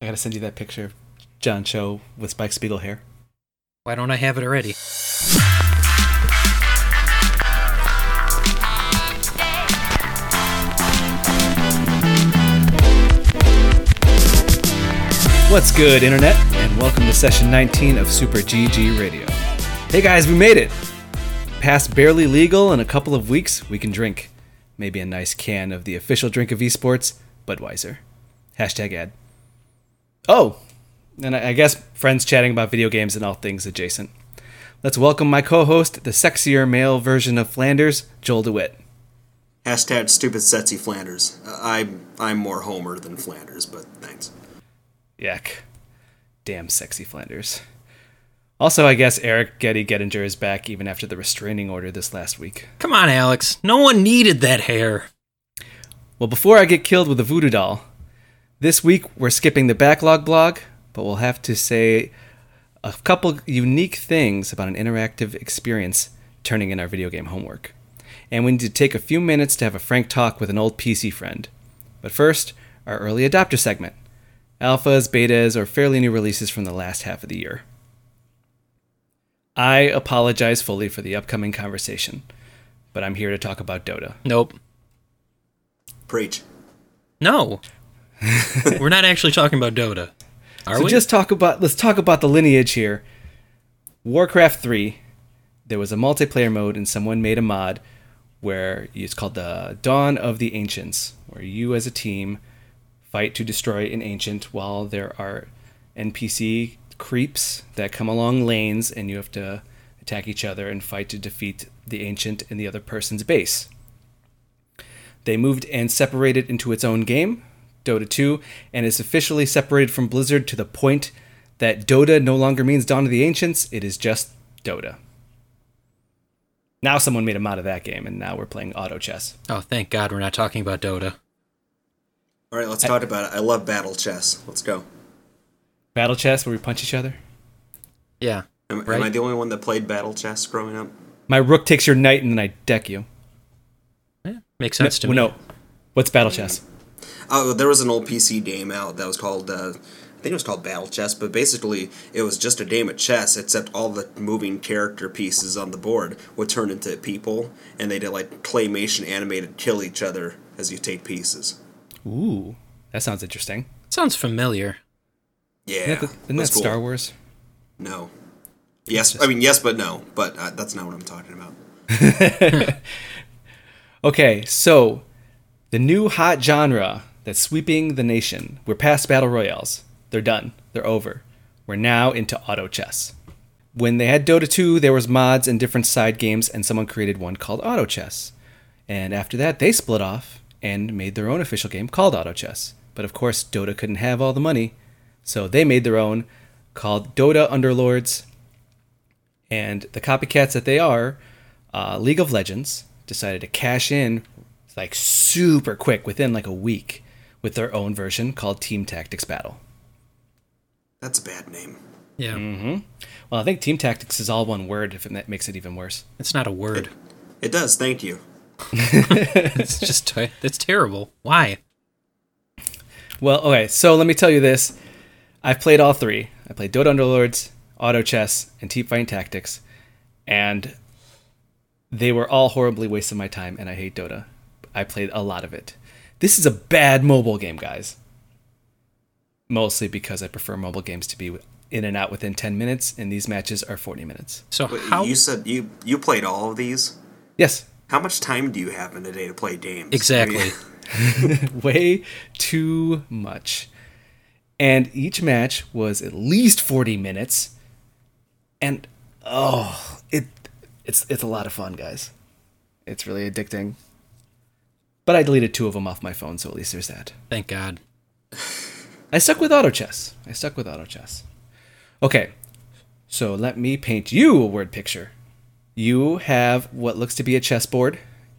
I gotta send you that picture of John Cho with Spike Spiegel hair. Why don't I have it already? What's good, Internet? And welcome to session 19 of Super GG Radio. Hey guys, we made it! Past barely legal, in a couple of weeks, we can drink. Maybe a nice can of the official drink of esports, Budweiser. Hashtag ad. Oh, and I I guess friends chatting about video games and all things adjacent. Let's welcome my co host, the sexier male version of Flanders, Joel DeWitt. Hashtag stupid Setsy Flanders. Uh, I'm I'm more Homer than Flanders, but thanks. Yuck. Damn sexy Flanders. Also, I guess Eric Getty Gettinger is back even after the restraining order this last week. Come on, Alex. No one needed that hair. Well, before I get killed with a voodoo doll, this week we're skipping the backlog blog, but we'll have to say a couple unique things about an interactive experience turning in our video game homework. And we need to take a few minutes to have a frank talk with an old PC friend. But first, our early adopter segment alphas, betas, or fairly new releases from the last half of the year. I apologize fully for the upcoming conversation, but I'm here to talk about Dota. Nope. Preach. No. We're not actually talking about Dota. Are so we? just talk about let's talk about the lineage here. Warcraft 3, there was a multiplayer mode and someone made a mod where it's called the Dawn of the Ancients, where you as a team fight to destroy an ancient while there are NPC creeps that come along lanes and you have to attack each other and fight to defeat the ancient in the other person's base. They moved and separated into its own game, Dota 2, and is officially separated from Blizzard to the point that Dota no longer means Dawn of the Ancients, it is just Dota. Now someone made a mod of that game, and now we're playing auto chess. oh, thank God we're not talking about Dota. All right, let's talk about it. I love battle chess. Let's go. Battle chess where we punch each other. Yeah. Am, Right. am I the only one that played battle chess growing up? My rook takes your knight, and then I deck you. yeah. Makes sense to me. no. What's battle chess? Oh, there was an old PC game out that was called. Uh, I think it was called Battle Chess, but basically it was just a game of chess, except all the moving character pieces on the board would turn into people, and they did like claymation animated kill each other as you take pieces. Ooh, that sounds interesting. Sounds familiar. Yeah, Isn't that, the- isn't that that's cool. Star Wars? No. Yes, I mean yes, but no. But uh, that's not what I'm talking about. Okay, so the new hot genre that's sweeping the nation. We're past battle royales. They're done. They're over. We're now into auto chess. When they had Dota 2, there was mods and different side games, and someone created one called Auto Chess. And after that, they split off and made their own official game called Auto Chess. But of course, Dota couldn't have all the money, so they made their own called Dota Underlords. And the copycats that they are, uh, League of Legends decided to cash in like super quick within like a week with their own version called Team Tactics Battle. That's a bad name. Yeah. Mm-hmm. Well, I think Team Tactics is all one word, if that makes it even worse. It's not a word. It does. Thank you. it's just, it's terrible. Why? Well, okay, so let me tell you this. I've played all three. I played Dota Underlords, Auto Chess, and Team Fighting Tactics, and they were all horribly waste of my time, and I hate Dota. I played a lot of it. This is a bad mobile game, guys. Mostly because I prefer mobile games to be in and out within 10 minutes, and these matches are 40 minutes. So But how you said you you played all of these. Yes, How much time do you have in a day to play games? exactly? Way too much. And each match was at least 40 minutes. And oh, it it's it's a lot of fun, guys. It's really addicting. But I deleted two of them off my phone, so at least there's that. Thank God. I stuck with auto chess. I stuck with auto chess. Okay. So let me paint you a word picture. You have what looks to be a chessboard,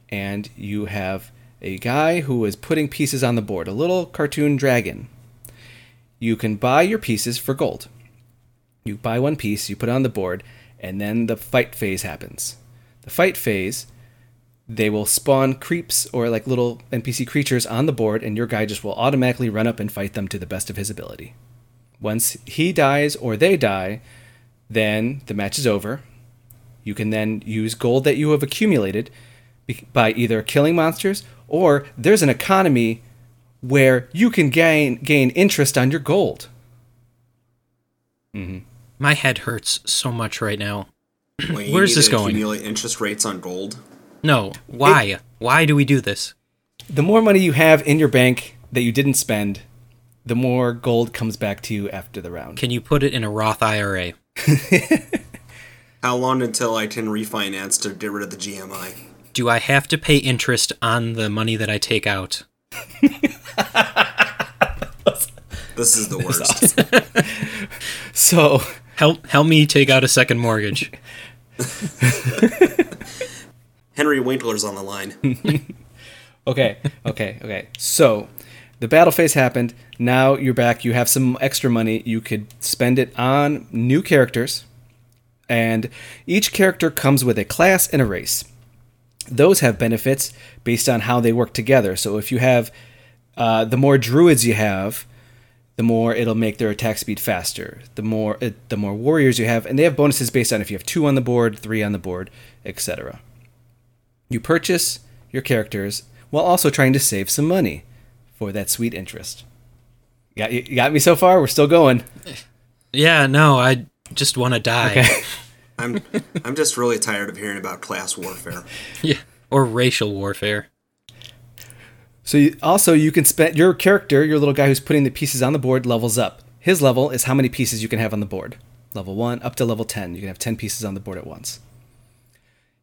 and you have a guy who is putting pieces on the board, a little cartoon dragon. You can buy your pieces for gold. You buy one piece, you put it on the board, and then the fight phase happens. The fight phase, they will spawn creeps or like little NPC creatures on the board, and your guy just will automatically run up and fight them to the best of his ability. Once he dies or they die, then the match is over. You can then use gold that you have accumulated by either killing monsters or there's an economy where you can gain gain interest on your gold. Mm-hmm. My head hurts so much right now. Wait, Where's this to going? Accumulate interest rates on gold. No, why? why do we do this? The more money you have in your bank that you didn't spend, the more gold comes back to you after the round. Can you put it in a Roth IRA? How long until I can refinance to get rid of the GMI? Do I have to pay interest on the money that I take out? This is the worst. So, Help help me take out a second mortgage. Henry Winkler's on the line. okay, okay, okay. So, the battle phase happened. Now you're back. You have some extra money. You could spend it on new characters. And each character comes with a class and a race. Those have benefits based on how they work together. So, if you have uh, the more druids you have, the more it'll make their attack speed faster. The more it, the more warriors you have, and they have bonuses based on if you have two on the board, three on the board, etc. You purchase your characters while also trying to save some money for that sweet interest. You got, you got me so far? We're still going. Yeah, no, I just want to die. Okay. I'm I'm just really tired of hearing about class warfare. Yeah. Or racial warfare. So you, also you can spend your character, your little guy who's putting the pieces on the board, levels up. His level is how many pieces you can have on the board. Level one up to level ten, you can have ten pieces on the board at once.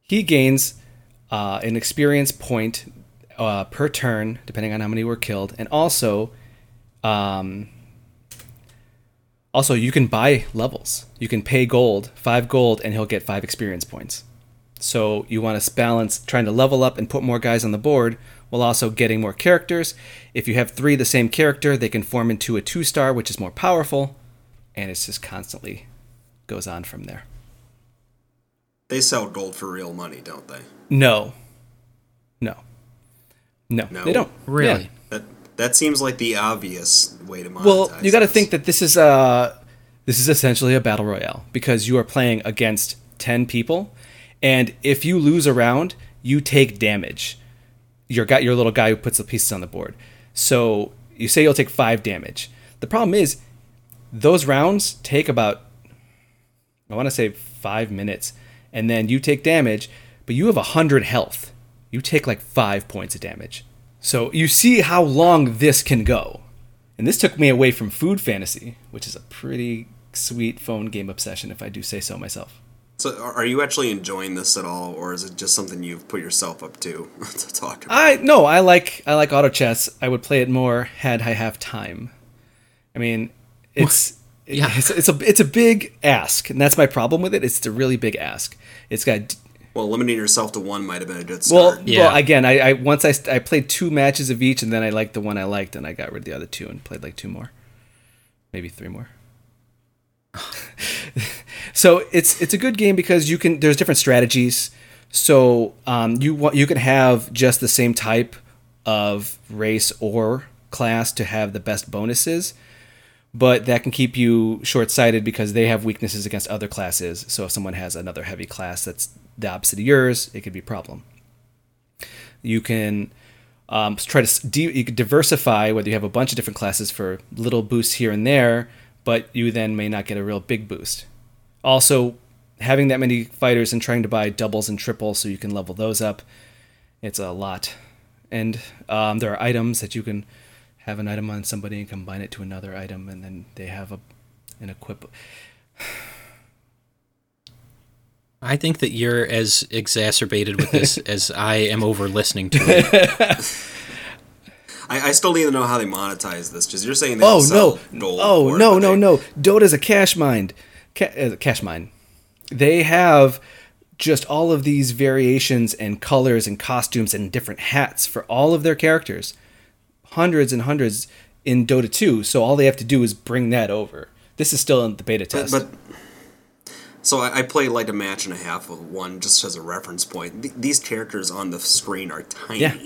He gains uh, an experience point uh, per turn, depending on how many were killed, and also, um, also you can buy levels. You can pay gold, five gold, and he'll get five experience points. So you want to balance trying to level up and put more guys on the board while also getting more characters. If you have three the same character, they can form into a two star, which is more powerful, and it's just constantly goes on from there. They sell gold for real money, don't they? No. No. No. No? They don't. Really? Yeah. That that seems like the obvious way to monetize. Well, you got to think that this is uh this is essentially a battle royale because you are playing against 10 people and if you lose a round, you take damage. Your guy your little guy who puts the pieces on the board. So, you say you'll take 5 damage. The problem is those rounds take about I want to say 5 minutes and then you take damage, but you have 100 health. You take like 5 points of damage. So, you see how long this can go. And this took me away from Food Fantasy, which is a pretty sweet phone game obsession, if I do say so myself. So, are are you actually enjoying this at all, or is it just something you've put yourself up to to talk about? I no, I like I like auto chess. I would play it more had I have time. I mean, it's Yeah. it's, it's a it's a big ask, and that's my problem with it. It's a really big ask. It's got Well, limiting yourself to one might have been a good well. Yeah. well again. I, I once I, I played two matches of each, and then I liked the one I liked, and I got rid of the other two and played like two more, maybe three more. so it's it's a good game because you can there's different strategies. So um, you want you can have just the same type of race or class to have the best bonuses, but that can keep you short sighted because they have weaknesses against other classes. So if someone has another heavy class that's the opposite of yours, it could be a problem. You can um, try to de- you can diversify whether you have a bunch of different classes for little boosts here and there, but you then may not get a real big boost. Also, having that many fighters and trying to buy doubles and triples so you can level those up, it's a lot. And um, there are items that you can have an item on somebody and combine it to another item, and then they have a an equip. I think that you're as exacerbated with this as I am over listening to it. I, I still need to know how they monetize this. Because you're saying they Oh sell no! gold Oh for no! No! they- No! Dota's a cash mine. Ca- uh, cash mine. They have just all of these variations and colors and costumes and different hats for all of their characters. Hundreds and hundreds in Dota 2. So all they have to do is bring that over. This is still in the beta test. but so I, I played like a match and a half of one just as a reference point. Th- these characters on the screen are tiny. Yeah.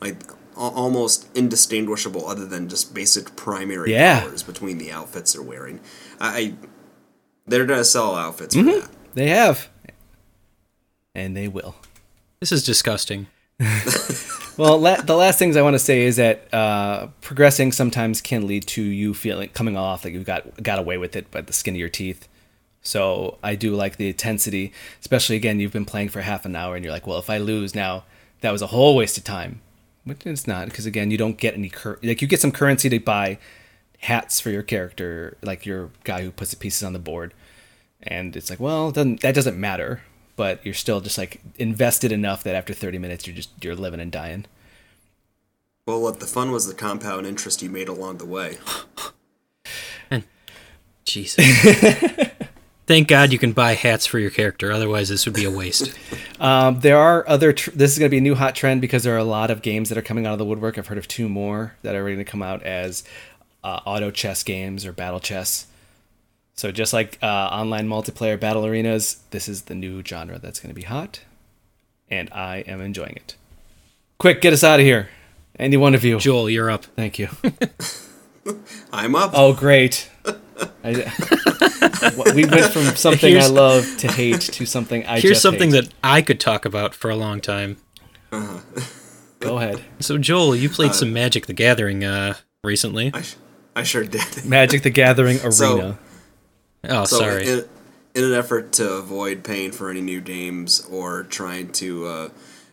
Like al- almost indistinguishable other than just basic primary Yeah. colors between the outfits they're wearing. I, I they're gonna sell outfits Mm-hmm. that. They have. And they will. This is disgusting. Well, la- the last things I want to say is that uh, progressing sometimes can lead to you feeling coming off like you got got away with it by the skin of your teeth. So I do like the intensity, especially again you've been playing for half an hour and you're like, well, if I lose now, that was a whole waste of time. Which it's not because again you don't get any cur- like you get some currency to buy hats for your character, like your guy who puts the pieces on the board, and it's like, well, doesn't that doesn't matter. But you're still just like invested enough that after 30 minutes you're just you're living and dying. Well, look, the fun was the compound interest you made along the way. And Jesus. Thank God you can buy hats for your character. Otherwise, this would be a waste. Um, there are other. Tr- this is going to be a new hot trend because there are a lot of games that are coming out of the woodwork. I've heard of two more that are going to come out as uh, auto chess games or battle chess. So just like uh, online multiplayer battle arenas, this is the new genre that's going to be hot, and I am enjoying it. Quick, get us out of here. Any one of you. Joel, you're up. Thank you. I'm up. Oh, great. I, we went from something I love to hate to something I Here's just something hate. that I could talk about for a long time. Go ahead. So, Joel, you played some Magic the Gathering uh, recently. I, I sure did. Magic the Gathering Arena. So- Oh, So sorry. In, in an effort to avoid paying for any new games or trying to uh,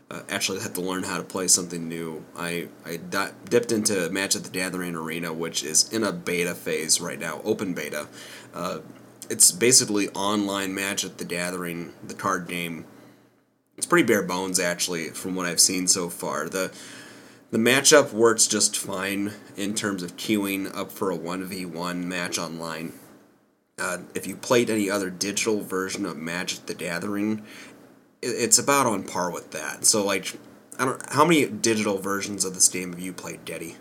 uh, actually have to learn how to play something new, I, I di- dipped into Magic the Gathering Arena, which is in a beta phase right now, open beta. Uh, it's basically online Magic the Gathering, the card game. It's pretty bare bones, actually, from what I've seen so far. The the matchup works just fine in terms of queuing up for a 1v1 match online uh, if you played any other digital version of Magic the Gathering, it, it's about on par with that. So, like, I don't. How many digital versions of this game have you played, Deddy?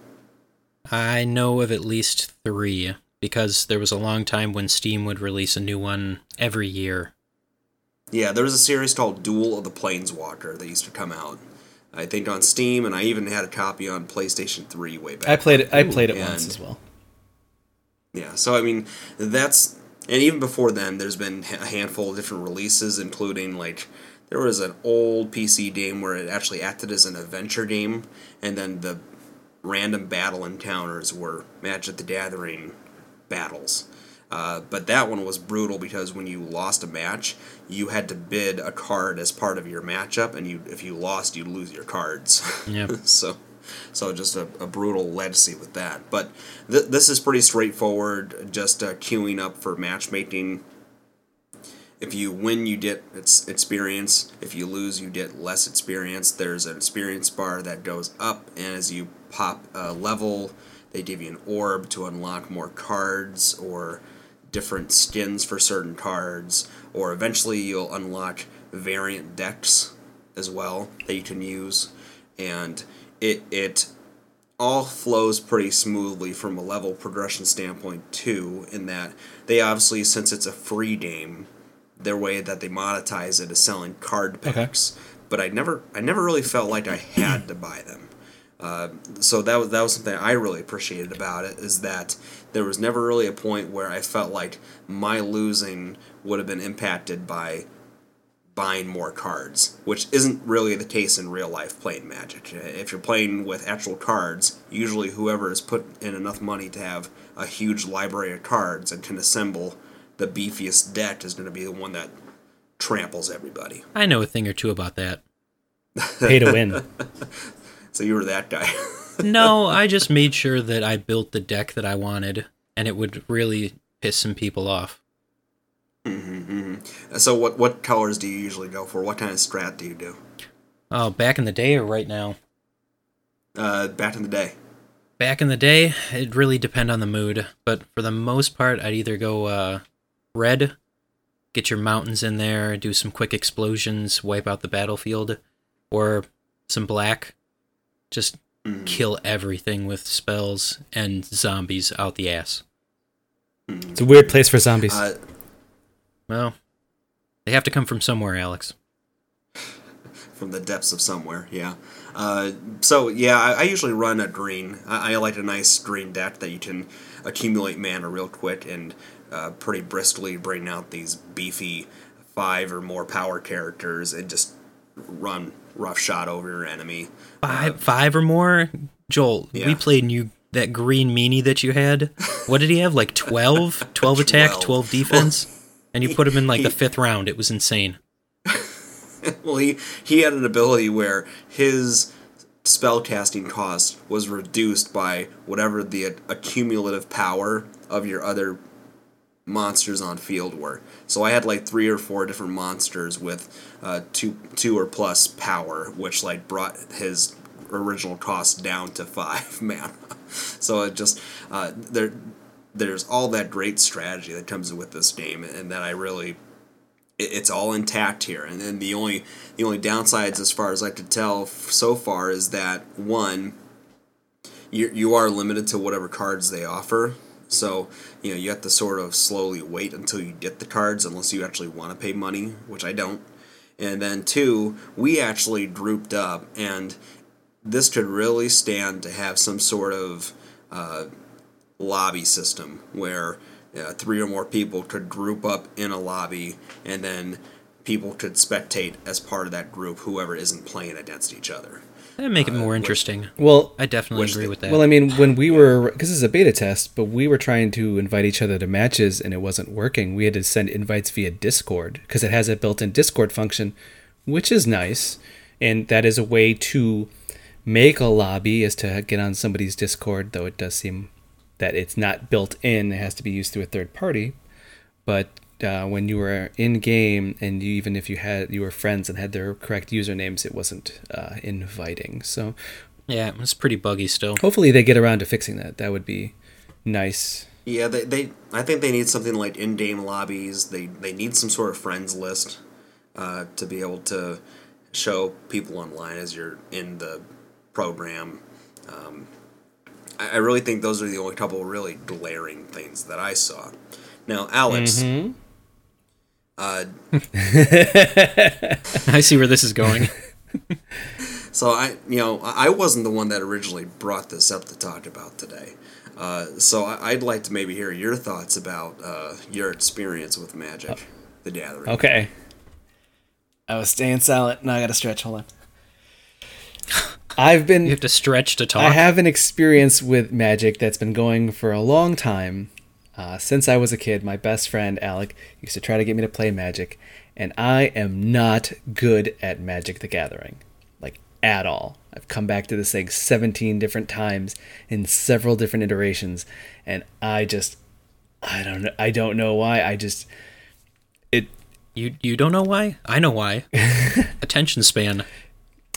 I know of at least three because there was a long time when Steam would release a new one every year. Yeah, there was a series called Duel of the Planeswalker that used to come out. I think on Steam, and I even had a copy on PlayStation Three way back. I played it. I played it And- once as well. Yeah, so I mean, that's and even before then, there's been a handful of different releases, including like there was an old PC game where it actually acted as an adventure game, and then the random battle encounters were Magic the Gathering battles. Uh, but that one was brutal because when you lost a match, you had to bid a card as part of your matchup, and you if you lost, you'd lose your cards. Yep. so so just a, a brutal legacy with that. But th- this is pretty straightforward just uh, queuing up for matchmaking. If you win you get its experience. If you lose you get less experience. There's an experience bar that goes up and as you pop a level they give you an orb to unlock more cards or different skins for certain cards or eventually you'll unlock variant decks as well that you can use. And it it all flows pretty smoothly from a level progression standpoint too in that they obviously since it's a free game their way that they monetize it is selling card Okay. packs but i never i never really felt like i had to buy them uh, so that was that was something I really appreciated about it is that there was never really a point where I felt like my losing would have been impacted by buying more cards, which isn't really the case in real life playing Magic. If you're playing with actual cards, usually whoever has put in enough money to have a huge library of cards and can assemble the beefiest deck is going to be the one that tramples everybody. I know a thing or two about that. Pay to win. So you were that guy. No, I just made sure that I built the deck that I wanted, and it would really piss some people off. So what what colors do you usually go for? What kind of strat do you do? Oh, back in the day or right now? Uh, back in the day. Back in the day, it really depend on the mood, but for the most part, I'd either go uh, red, get your mountains in there, do some quick explosions, wipe out the battlefield, or some black, just kill everything with spells and zombies out the ass. It's a weird place for zombies. Uh, Well, they have to come from somewhere, Alex. from the depths of somewhere. Yeah. Uh, so yeah, I, I, usually run a green. I, I, like a nice green deck that you can accumulate mana real quick and uh, pretty briskly bring out these beefy five or more power characters and just run rough shot over your enemy. Five, uh, five or more. Joel, yeah. we played you that green meanie that you had. What did he have? Like 12? 12 attack, 12 defense? Well, and you put him in like he, the fifth round. It was insane. well, he, he had an ability where his spellcasting cost was reduced by whatever the accumulative power of your other monsters on field were. So I had like three or four different monsters with uh, two two or plus power, which like brought his original cost down to five mana. so it just uh, there there's all that great strategy that comes with this game, and that I really it's all intact here. And then the only the only downsides, as far as I could tell so far, is that one you you are limited to whatever cards they offer. So you know you have to sort of slowly wait until you get the cards, unless you actually want to pay money, which I don't. And then two, we actually grouped up, and this could really stand to have some sort of uh, lobby system where uh, three or more people could group up in a lobby and then people could spectate as part of that group whoever isn't playing against each other. That'd make it more uh, interesting. Which, well, I definitely agree with that. Well, I mean, when we were because this is a beta test, but we were trying to invite each other to matches and it wasn't working. We had to send invites via Discord because it has a built-in Discord function, which is nice, and that is a way to make a lobby is to get on somebody's Discord, though it does seem that it's not built in. It has to be used through a third party. But uh, when you were in game, and you, even if you had you were friends and had their correct usernames, it wasn't uh, inviting. So yeah, it was pretty buggy still. Hopefully, they get around to fixing that. That would be nice. Yeah, they, they I think they need something like in-game lobbies. They they need some sort of friends list uh, to be able to show people online as you're in the program. Um, I, I really think those are the only couple really glaring things that I saw. Now, Alex. Mm-hmm. Uh, I see where this is going. so I, you know, I wasn't the one that originally brought this up to talk about today. Uh, so I, would like to maybe hear your thoughts about uh, your experience with Magic, the Gathering. Okay. I was staying silent. Now I got to stretch. Hold on. I've been. You have to stretch to talk. I have an experience with magic that's been going for a long time. Uh, since I was a kid, my best friend Alec used to try to get me to play Magic, and I am not good at Magic the Gathering, like at all. I've come back to this thing 17 different times in several different iterations, and I just, I don't know, I don't know why. I just, it. You you don't know why? I know why. Attention span.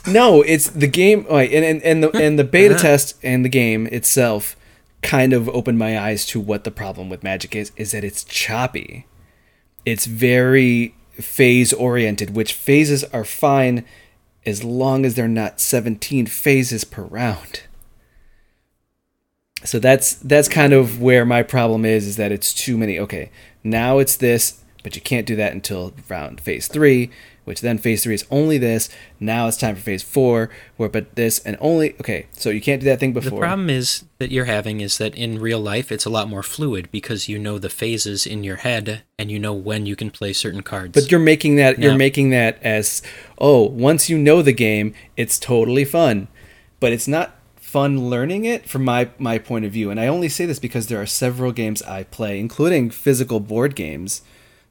No, it's the game. Right, and, and, and the and the beta uh-huh. test and the game itself kind of opened my eyes to what the problem with Magic is. Is that it's choppy. It's very phase oriented, which phases are fine as long as they're not 17 phases per round. So that's that's kind of where my problem is is that it's too many. Okay, now it's this, but you can't do that until round phase 3 which then phase three is only this. Now it's time for phase four, where but this and only okay. So you can't do that thing before. The problem is that you're having is that in real life it's a lot more fluid because you know the phases in your head and you know when you can play certain cards. But you're making that now, you're making that as oh once you know the game it's totally fun, but it's not fun learning it from my my point of view. And I only say this because there are several games I play, including physical board games,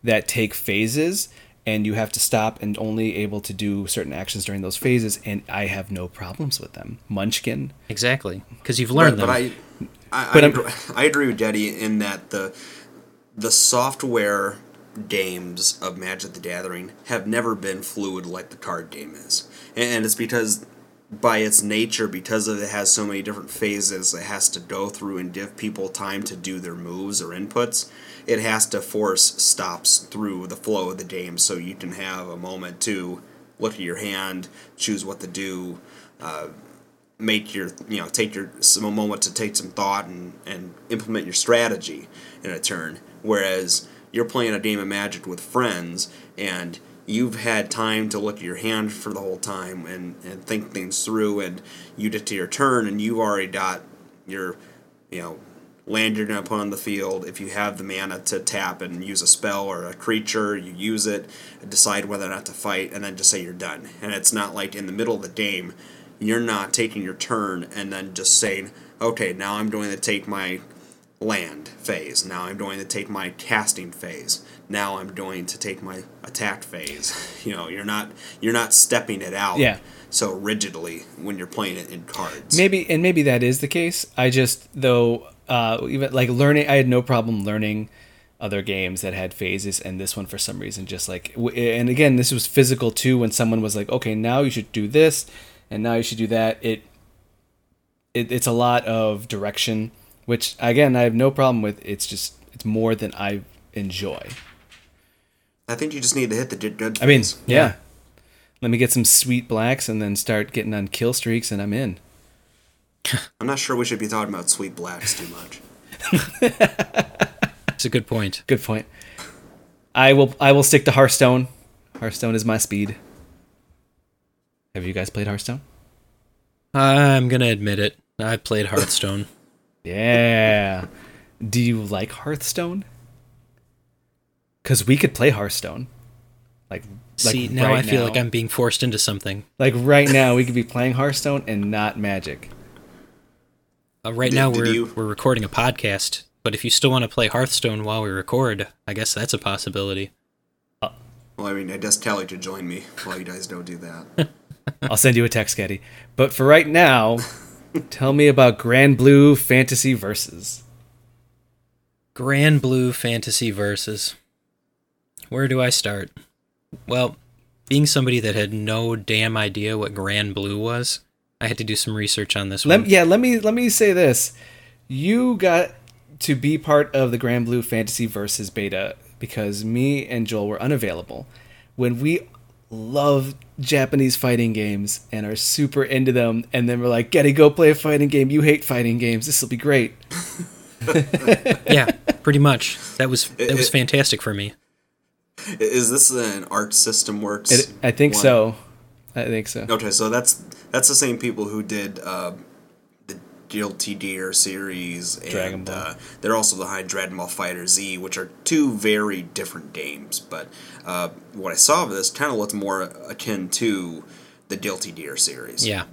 that take phases and you have to stop and only able to do certain actions during those phases and i have no problems with them. Munchkin. Exactly. Because you've learned but, them. But i I, but I, agree, I agree with Jetty in that the the software games of magic the gathering have never been fluid like the card game is. And it's because by its nature because it has so many different phases it has to go through and give people time to do their moves or inputs it has to force stops through the flow of the game so you can have a moment to look at your hand, choose what to do, uh, make your you know take your some moment to take some thought and and implement your strategy in a turn. Whereas you're playing a game of Magic with friends and you've had time to look at your hand for the whole time and, and think things through and you get to your turn and you've already got your you know land put on the field. If you have the mana to tap and use a spell or a creature you use it decide whether or not to fight and then just say you're done. And it's not like in the middle of the game you're not taking your turn and then just saying okay now i'm going to take my land phase. Now i'm going to take my casting phase now I'm going to take my attack phase. You know, you're not you're not stepping it out Yeah. so rigidly when you're playing it in cards. Maybe and maybe that is the case. I just though uh, even like learning, I had no problem learning other games that had phases, and this one for some reason just like w- and again this was physical too. When someone was like, okay, now you should do this, and now you should do that. It, it it's a lot of direction, which again I have no problem with. It's just it's more than I enjoy. I think you just need to hit the good good I mean, phase. yeah. Let me get some sweet blacks and then start getting on kill streaks, and I'm in. I'm not sure we should be talking about sweet blacks too much. It's a good point. Good point. I will. I will stick to Hearthstone. Hearthstone is my speed. Have you guys played Hearthstone? I'm gonna admit it. I played Hearthstone. Yeah. Do you like Hearthstone? Because we could play Hearthstone. Like, like See, now right I feel now. like I'm being forced into something. like right now we could be playing Hearthstone and not Magic. Uh, right Did- now did we're you- we're recording a podcast, but if you still want to play Hearthstone while we record, I guess that's a possibility. Well, I mean, I guess Callie to join me while you guys don't do that. I'll send you a text, Getty. But for right now, tell me about Granblue Fantasy Versus. Granblue Fantasy Versus. Where do I start? Well, being somebody that had no damn idea what Granblue was, I had to do some research on this one. Yeah, let me let me say this. You got to be part of the Granblue Fantasy Versus beta because me and Joel were unavailable. When we love Japanese fighting games and are super into them, and then we're like, Getty, go play a fighting game. You hate fighting games. This will be great. yeah, pretty much. That was that was fantastic for me. Is this an Arc System Works? It, I think one? so. I think so. Okay, so that's that's the same people who did uh, the Guilty Gear series, and Ball. Uh, they're also behind Dragon Ball Fighter Z, which are two very different games. But uh, what I saw of this kind of looked more akin to the Guilty Gear series. Yeah.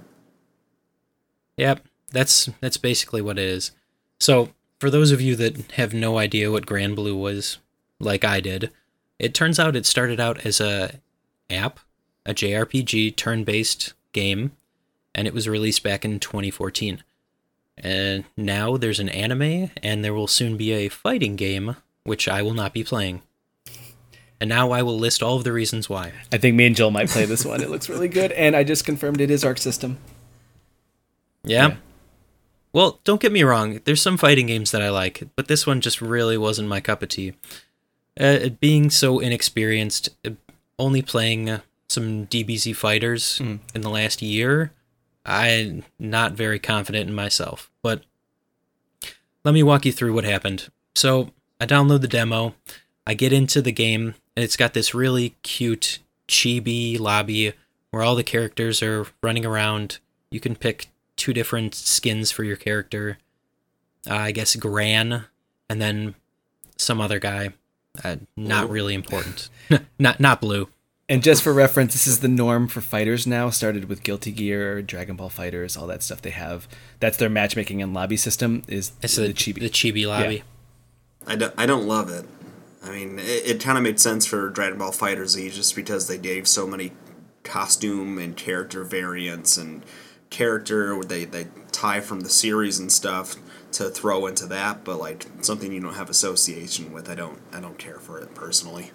Yep, that's that's basically what it is. So, for those of you that have no idea what Granblue was, like I did, it turns out it started out as a app, a JRPG turn-based game, and it was released back in 2014. And now there's an anime, and there will soon be a fighting game, which I will not be playing. And now I will list all of the reasons why. I think me and Jill might play this one. It looks really good, and I just confirmed it is Arc System. Yeah. Yeah. Well, don't get me wrong. There's some fighting games that I like, but this one just really wasn't my cup of tea. Uh, being so inexperienced, uh, only playing some DBZ fighters Mm. in the last year, I'm not very confident in myself. But let me walk you through what happened. So I download the demo, I get into the game, and it's got this really cute chibi lobby where all the characters are running around. You can pick two different skins for your character. Uh, I guess Gran, and then some other guy. Uh, not really important. not not blue. And just for reference, this is the norm for fighters now. Started with Guilty Gear, Dragon Ball Fighters, all that stuff they have. That's their matchmaking and lobby system. Is It's the, the, chibi? the chibi lobby. Yeah. I don't, I don't love it. I mean, it, it kind of made sense for Dragon Ball Fighter Z just because they gave so many costume and character variants and character they they tie from the series and stuff to throw into that, but like something you don't have association with, I don't I don't care for it personally.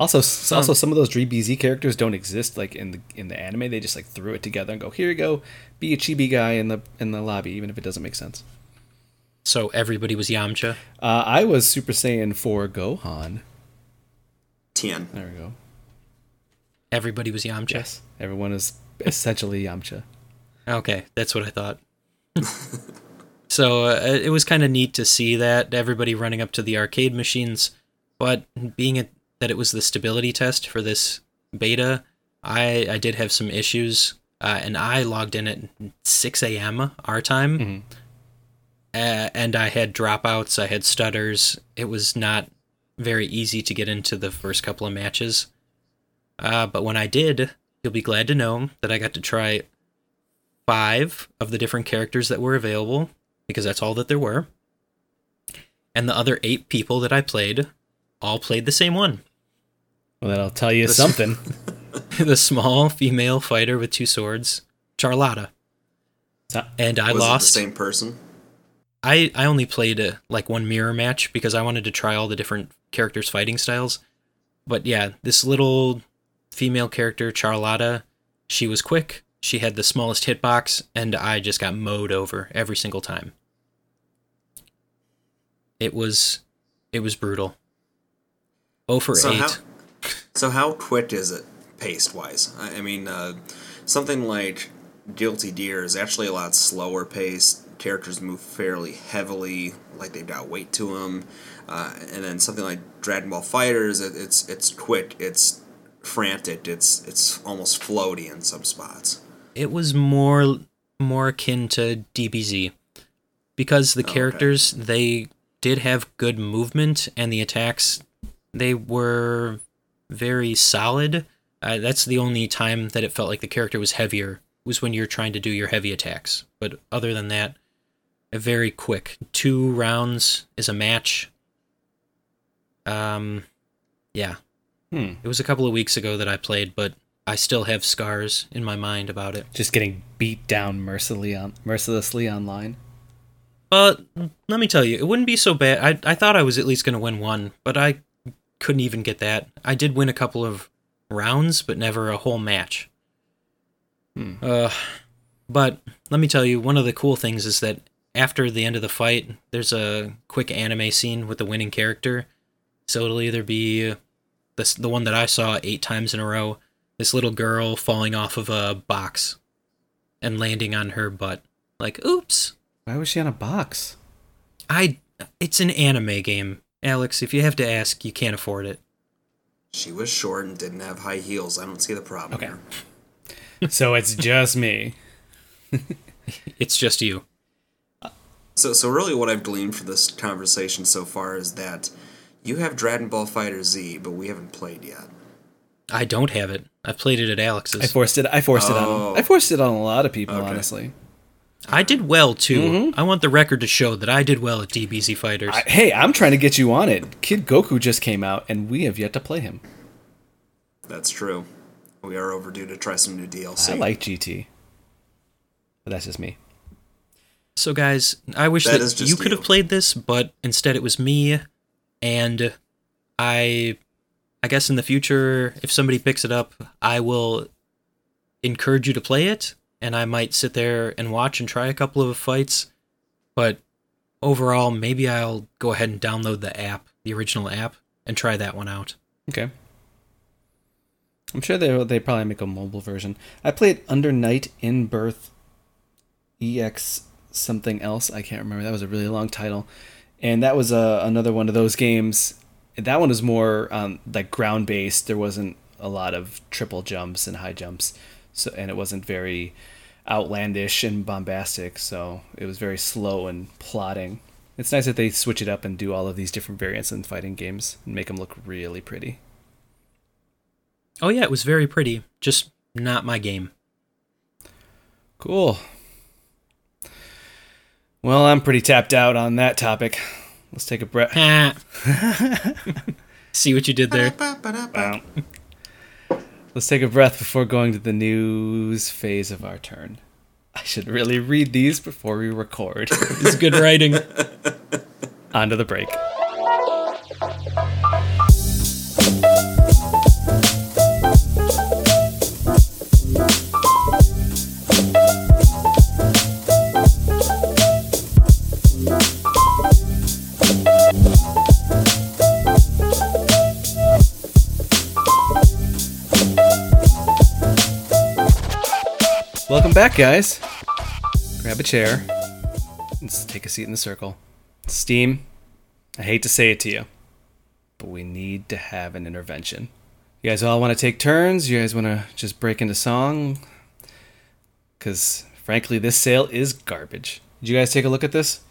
Also, s- also some of those DBZ characters don't exist like in the in the anime. They just like threw it together and go, "Here you go, be a chibi guy in the in the lobby," even if it doesn't make sense. So everybody was Yamcha. Uh, I was Super Saiyan for Gohan. Tien. There we go. Everybody was Yamcha. Yes, everyone is essentially Yamcha. Okay, that's what I thought. so uh, it was kind of neat to see that everybody running up to the arcade machines, but being it that it was the stability test for this beta, I I did have some issues, uh, and I logged in at 6 a.m. our time, Mhm. uh, and I had dropouts, I had stutters. It was not very easy to get into the first couple of matches. Uh, but when I did, you'll be glad to know that I got to try five of the different characters that were available, because that's all that there were. And the other eight people that I played all played the same one Well, that'll tell you This- something. the small female fighter with two swords, Charlotta. And I Was it the lost. same person? I, I only played uh like one mirror match because I wanted to try all the different characters' fighting styles. But yeah, this little female character, Charlotta, she was quick, she had the smallest hitbox, and I just got mowed over every single time. It was it was brutal. Oh for So 8. how, so how quick is it paced wise? I, I mean, uh, something like Guilty Gear is actually a lot slower paced. Characters move fairly heavily, like they've got weight to them. Uh, and then something like Dragon Ball Fighters, it, it's it's quick, it's frantic, it's it's almost floaty in some spots. It was more more akin to DBZ because the okay. characters they did have good movement and the attacks they were very solid. Uh, that's the only time that it felt like the character was heavier was when you're trying to do your heavy attacks. But other than that, a very quick two rounds is a match. Um, yeah, Hmm. it was a couple of weeks ago that I played, but I still have scars in my mind about it. Just getting beat down mercilessly on mercilessly online. But let me tell you, it wouldn't be so bad. I I thought I was at least going to win one, but I couldn't even get that. I did win a couple of rounds, but never a whole match. Hmm. Uh, but let me tell you, one of the cool things is that after the end of the fight, there's a quick anime scene with the winning character. So it'll either be this the one that I saw eight times in a row, this little girl falling off of a box and landing on her butt. Like, oops. Why was she on a box? I it's an anime game. Alex, if you have to ask, you can't afford it. She was short and didn't have high heels. I don't see the problem Okay. here. so it's just me. It's just you. So, so really, what I've gleaned from this conversation so far is that you have Dragon Ball Fighter Z, but we haven't played yet. I don't have it. I've played it at Alex's. I forced it. I forced it Oh. on. I forced it on a lot of people, Okay. honestly. I did well too. Mm-hmm. I want the record to show that I did well at DBZ Fighters. I, hey, I'm trying to get you on it. Kid Goku just came out, and we have yet to play him. That's true. We are overdue to try some new DLC. I like GT, but that's just me. so guys, I wish That that, is just you could have played this, but instead it was me and I I guess in the future if somebody picks it up, I will encourage you to play it and I might sit there and watch and try a couple of fights, but overall maybe I'll go ahead and download the app, the original app and try that one out. Okay. I'm sure they they probably make a mobile version. I played Under Night in Birth EX something else. I can't remember. That was a really long title, and that was uh, another one of those games. That one was more um, like ground based. There wasn't a lot of triple jumps and high jumps, so and it wasn't very outlandish and bombastic. So it was very slow and plotting. It's nice that they switch it up and do all of these different variants in fighting games and make them look really pretty. Oh yeah, it was very pretty, just not my game. Cool. Well, I'm pretty tapped out on that topic. Let's take a breath. See what you did there? Let's take a breath before going to the news phase of our turn. I should really read these before we record. It's good writing. On to the break. Back, guys. Grab a chair. Let's take a seat in the circle. Steam, I hate to say it to you, but we need to have an intervention. You guys all want to take turns? You guys want to just break into song? Because frankly, this sale is garbage. Did you guys take a look at this?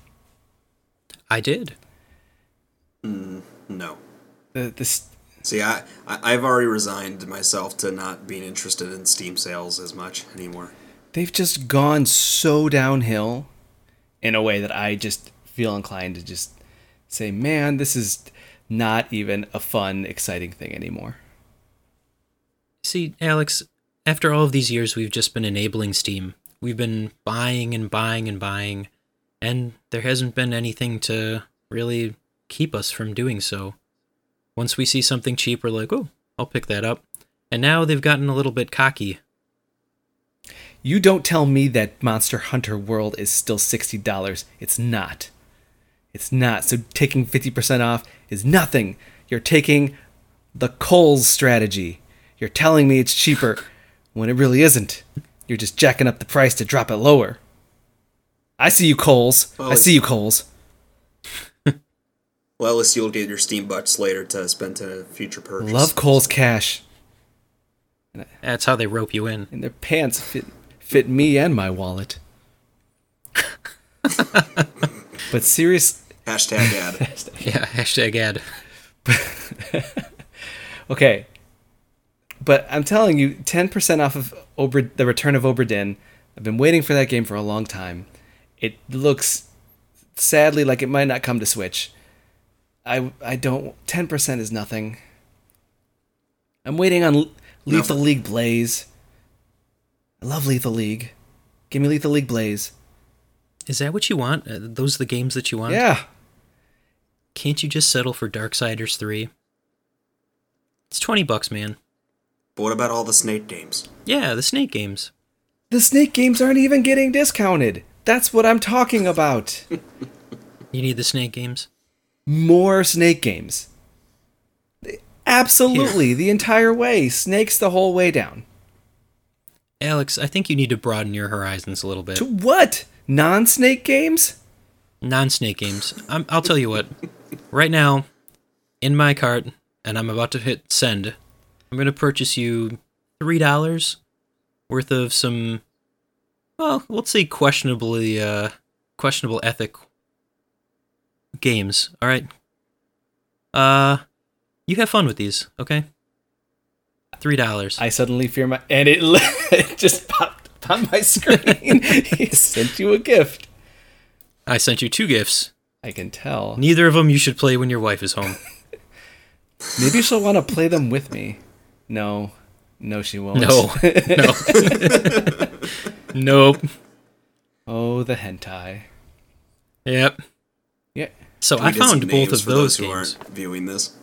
I did. Mm, no. The, this See, I, I I've already resigned myself to not being interested in Steam sales as much anymore. They've just gone so downhill in a way that I just feel inclined to just say, man, this is not even a fun, exciting thing anymore. See, Alex, after all of these years, we've just been enabling Steam. We've been buying and buying and buying, and there hasn't been anything to really keep us from doing so. Once we see something cheap, we're like, oh, I'll pick that up. And now they've gotten a little bit cocky. You don't tell me that Monster Hunter World is still $60. It's not. It's not. So taking 50% off is nothing. You're taking the Kohl's strategy. You're telling me it's cheaper when it really isn't. You're just jacking up the price to drop it lower. I see you, Kohl's. Well, I see you, Kohl's. Well, at least you'll get your Steam bucks later to spend to future purchase. Love Kohl's cash. That's how they rope you in. And their pants fit fit me and my wallet. but serious Hashtag ad. Yeah, hashtag ad. Okay. But I'm telling you, 10% off of Obra, The Return of Obra Dinn. I've been waiting for that game for a long time. It looks sadly like it might not come to Switch. I I don't 10% is nothing. I'm waiting on L- Lethal Nothing. League Blaze. I love Lethal League. Give me Lethal League Blaze. Is that what you want? Uh, those the games that you want? Yeah. Can't you just settle for Darksiders 3? It's 20 bucks, man. but what about all the Snake games? Yeah, the Snake games. The Snake games aren't even getting discounted. That's what I'm talking about. You need the Snake games? more snake games. Absolutely, the entire way. Snakes the whole way down. Alex, I think you need to broaden your horizons a little bit. To what? Non snake games? Non snake games. I'm, I'll tell you what. Right now, in my cart, and I'm about to hit send, I'm going to purchase you $3 worth of some, well, let's say questionably, uh, questionable ethic games. All right. Uh, you have fun with these, okay? Three dollars. I suddenly fear my. And it, it just popped up on my screen. he sent you a gift. I sent you two gifts. I can tell. Neither of them you should play when your wife is home. Maybe she'll want to play them with me. No. No, she won't. No, no, nope. oh, the hentai. Yep. Yeah. So I found both of for those who games. aren't viewing this.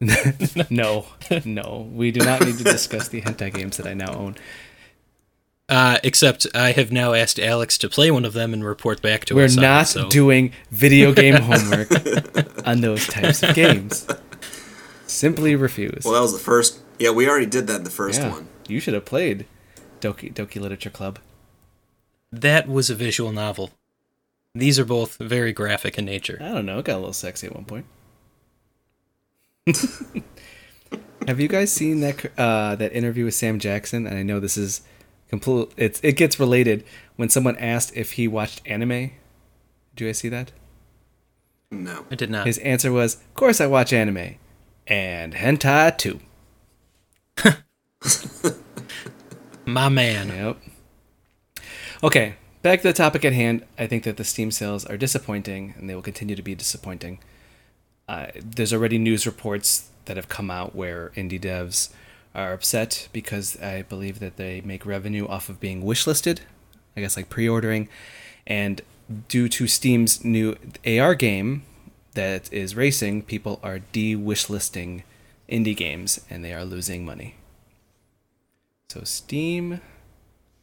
No. No. We do not need to discuss the hentai games that I now own. Uh, except I have now asked Alex to play one of them and report back to us. We're us. on it, not so- doing video game homework on those types of games. Simply refuse. Well, that was the first. Yeah, we already did that in the first yeah, one. you should have played Doki Doki Literature Club. That was a visual novel. These are both very graphic in nature. I don't know, it got a little sexy at one point. have you guys seen that uh, that interview with Sam Jackson? And I know this is complete. It's it gets related when someone asked if he watched anime. Do you guys see that? No. I did not. His answer was, "Of course I watch anime, and hentai too." My man. Yep. Okay, back to the topic at hand. I think that the Steam sales are disappointing, and they will continue to be disappointing. Uh, there's already news reports that have come out where indie devs are upset because I believe that they make revenue off of being wishlisted, I guess like pre-ordering, and due to Steam's new AR game that is racing, people are de-wishlisting indie games and they are losing money. So Steam,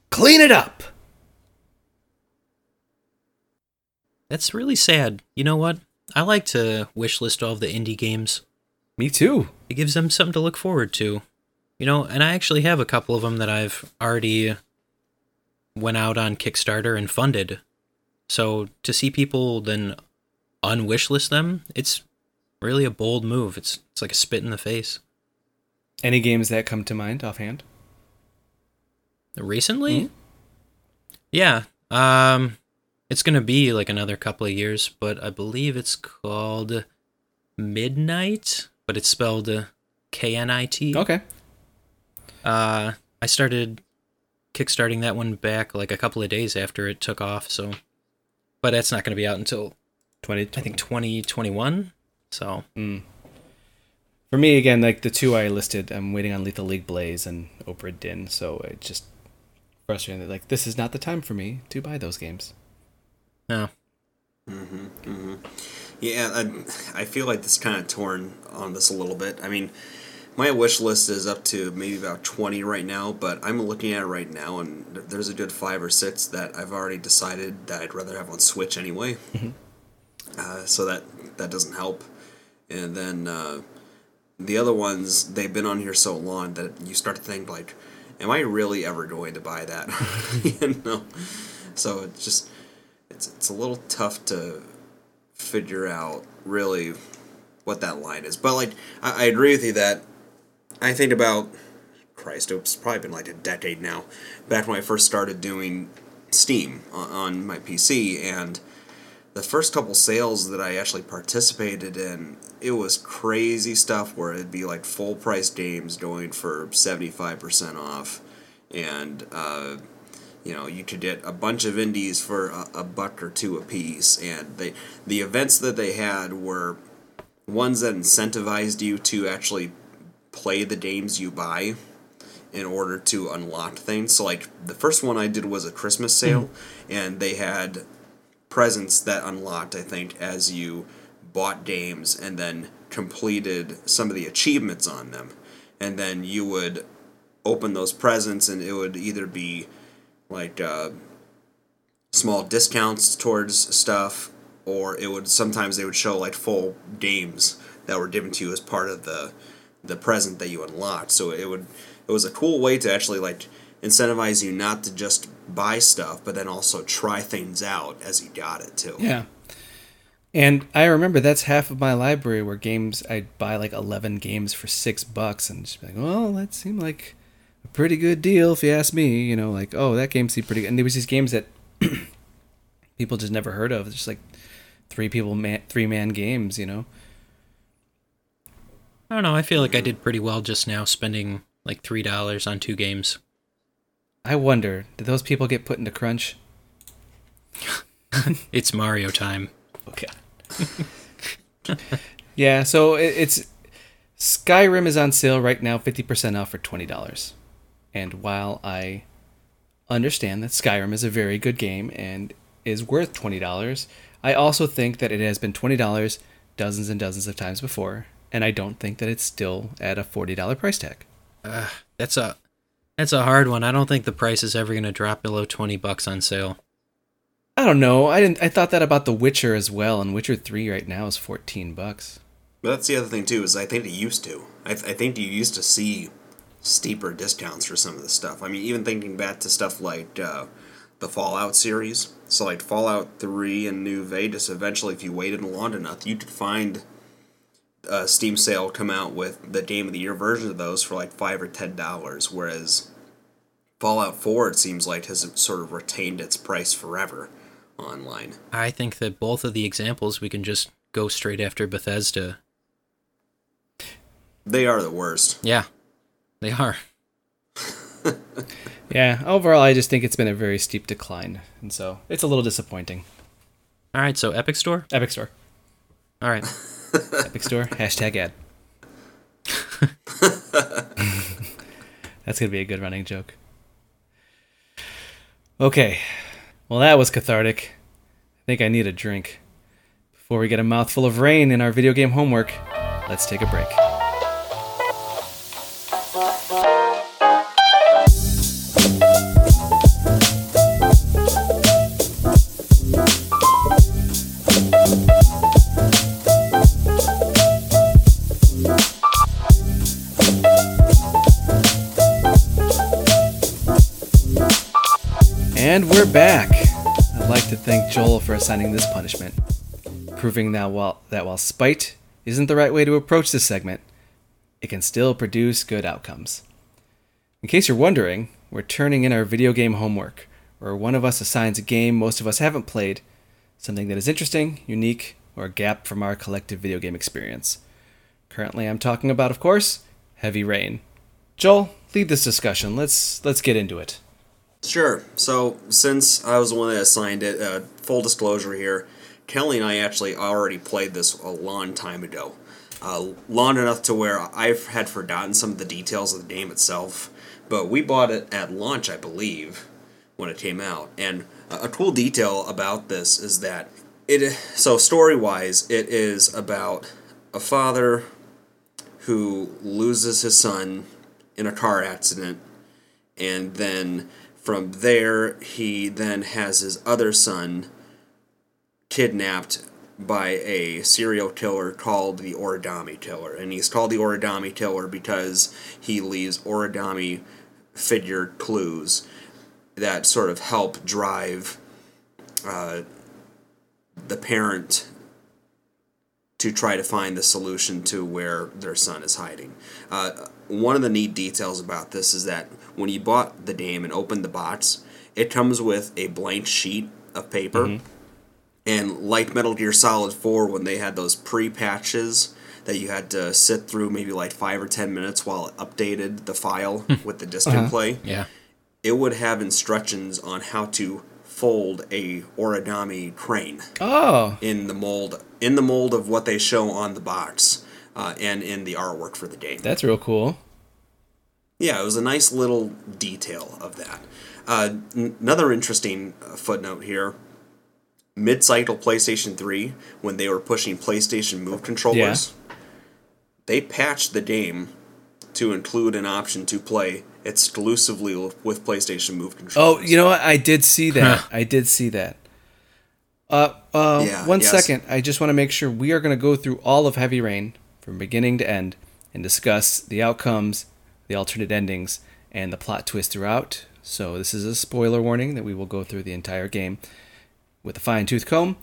clean it up. That's really sad. You know what? I like to wish list all of the indie games. Me too. It gives them something to look forward to. You know, and I actually have a couple of them that I've already went out on Kickstarter and funded. So to see people then unwishlist them, it's really a bold move. It's it's like a spit in the face. Any games that come to mind offhand? Recently? Mhm. Yeah. Um it's going to be like another couple of years, but I believe it's called Midnight, but it's spelled uh, K N I T. Okay. Uh I started kickstarting that one back like a couple of days after it took off, so but that's not going to be out until 20, I think 2021. So, Mm. For me, again, like the two I listed, I'm waiting on Lethal League Blaze and Obra Dinn, so it just frustrating that like this is not the time for me to buy those games. No. Yeah, I, I feel like this kind of torn on this a little bit. I mean, my wish list is up to maybe about 20 right now, but I'm looking at it right now, and there's a good five or six that I've already decided that I'd rather have on Switch anyway. Uh, so that that doesn't help. And then uh, the other ones, they've been on here so long that you start to think like, am I really ever going to buy that? you know. So it's just it's it's a little tough to figure out really what that line is. But like I, I agree with you that I think about Christ, it's probably been like a decade now. Back when I first started doing Steam on, on my PC and the first couple sales that I actually participated in, it was crazy stuff where it'd be like full price games going for 75% off. And, uh, you know, you could get a bunch of indies for a, a buck or two a piece. And they, the events that they had were ones that incentivized you to actually play the games you buy in order to unlock things. So, like, the first one I did was a Christmas hmm. sale, and they had presents that unlocked, I think, as you bought games and then completed some of the achievements on them. And then you would open those presents, and it would either be like uh, small discounts towards stuff, or it would sometimes they would show like full games that were given to you as part of the the present that you unlocked. So it would it was a cool way to actually like incentivize you not to just buy stuff, but then also try things out as you got it too. Yeah. And I remember that's half of my library where games I'd buy like eleven games for six bucks and just be like, well, that seemed like pretty good deal if you ask me. You know, like, oh, that game seemed pretty good. And there was these games that people just never heard of. It's just like three people man, three man games. You know. I don't know. I feel like I did pretty well just now spending like $3 on two games. I wonder, did those people get put into crunch? It's Mario time. Oh, okay. yeah, so it, it's Skyrim is on sale right now, fifty percent off for twenty dollars. And while I understand that Skyrim is a very good game and is worth twenty dollars, I also think that it has been twenty dollars dozens and dozens of times before, and I don't think that it's still at a forty dollar price tag. That's a that's a hard one. I don't think the price is ever going to drop below 20 bucks on sale. I don't know. I didn't. I thought that about The Witcher as well, and Witcher Three right now is fourteen bucks. But that's the other thing too is I think it used to. I, th- I think you used to see steeper discounts for some of the stuff. I mean, even thinking back to stuff like uh, the Fallout series. So like Fallout Three and New Vegas. Eventually, if you waited long enough, you could find a Steam sale come out with the Game of the Year version of those for like five or ten dollars. Whereas Fallout Four, it seems like, has sort of retained its price forever online. I think that both of the examples we can just go straight after Bethesda. They are the worst. Yeah, they are. Yeah. Overall, I just think it's been a very steep decline, and so it's a little disappointing. All right, so Epic Store. Epic Store. All right. Epic Store. Hashtag ad. That's gonna be a good running joke. Okay. Well, that was cathartic. I think I need a drink. Before we get a mouthful of rain in our video game homework, let's take a break. Back. I'd like to thank Joel for assigning this punishment, proving that while that while spite isn't the right way to approach this segment, it can still produce good outcomes. In case you're wondering, we're turning in our video game homework, where one of us assigns a game most of us haven't played, something that is interesting, unique, or a gap from our collective video game experience. Currently, I'm talking about, of course, Heavy Rain. Joel, lead this discussion. Let's let's get into it. Sure. So, since I was the one that assigned it, uh, full disclosure here, Kelly and I actually already played this a long time ago. Uh, long enough to where I've had forgotten some of the details of the game itself. But we bought it at launch, I believe, when it came out. And a cool detail about this is that it. So, story wise, it is about a father who loses his son in a car accident, and then from there, he then has his other son kidnapped by a serial killer called the Origami Killer. And he's called the Origami Killer because he leaves origami figure clues that sort of help drive uh, the parent to try to find the solution to where their son is hiding. Uh, one of the neat details about this is that when you bought the game and opened the box, it comes with a blank sheet of paper. Mm-hmm. And like Metal Gear Solid 4, when they had those pre patches that you had to sit through maybe like five or ten minutes while it updated the file with the disc uh-huh. play, yeah. it would have instructions on how to fold a origami crane. Oh. In the mold in the mold of what they show on the box uh, and in the artwork for the game. That's real cool. Yeah, it was a nice little detail of that. Uh, n- another interesting uh, footnote here mid cycle PlayStation 3, when they were pushing PlayStation Move controllers, yeah. they patched the game to include an option to play exclusively with PlayStation Move controllers. Oh, you know what? I did see that. I did see that. Uh, uh, yeah, one yes. second. I just want to make sure we are going to go through all of Heavy Rain from beginning to end and discuss the outcomes, the alternate endings, and the plot twist throughout. So this is a spoiler warning that we will go through the entire game with a fine tooth comb.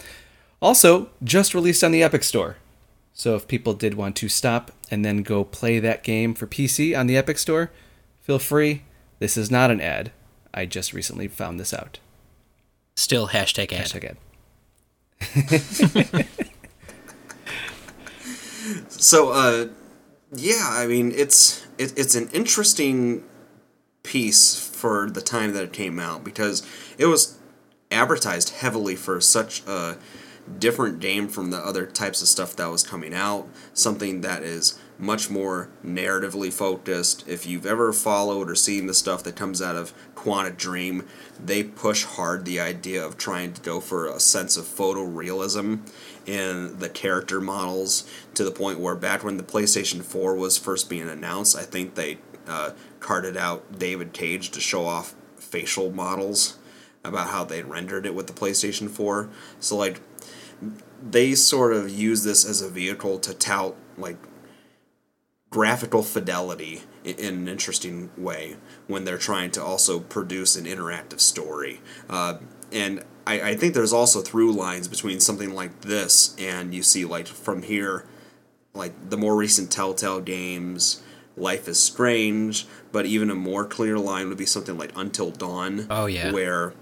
Also, just released on the Epic Store. So if people did want to stop and then go play that game for PC on the Epic Store, feel free. This is not an ad. I just recently found this out. Still hashtag ad. Hashtag ad. so, uh, yeah, I mean, it's it, it's an interesting piece for the time that it came out because it was advertised heavily for such a different game from the other types of stuff that was coming out. Something that is much more narratively focused. If you've ever followed or seen the stuff that comes out of Quantic Dream, they push hard the idea of trying to go for a sense of photorealism in the character models to the point where back when the PlayStation 4 was first being announced, I think they uh, carted out David Cage to show off facial models about how they rendered it with the PlayStation 4. So like they sort of use this as a vehicle to tout like graphical fidelity in, an interesting way when they're trying to also produce an interactive story. Uh, and I, I think there's also through lines between something like this and you see like from here like the more recent Telltale games, Life is Strange, but even a more clear line would be something like Until Dawn. Oh yeah. Where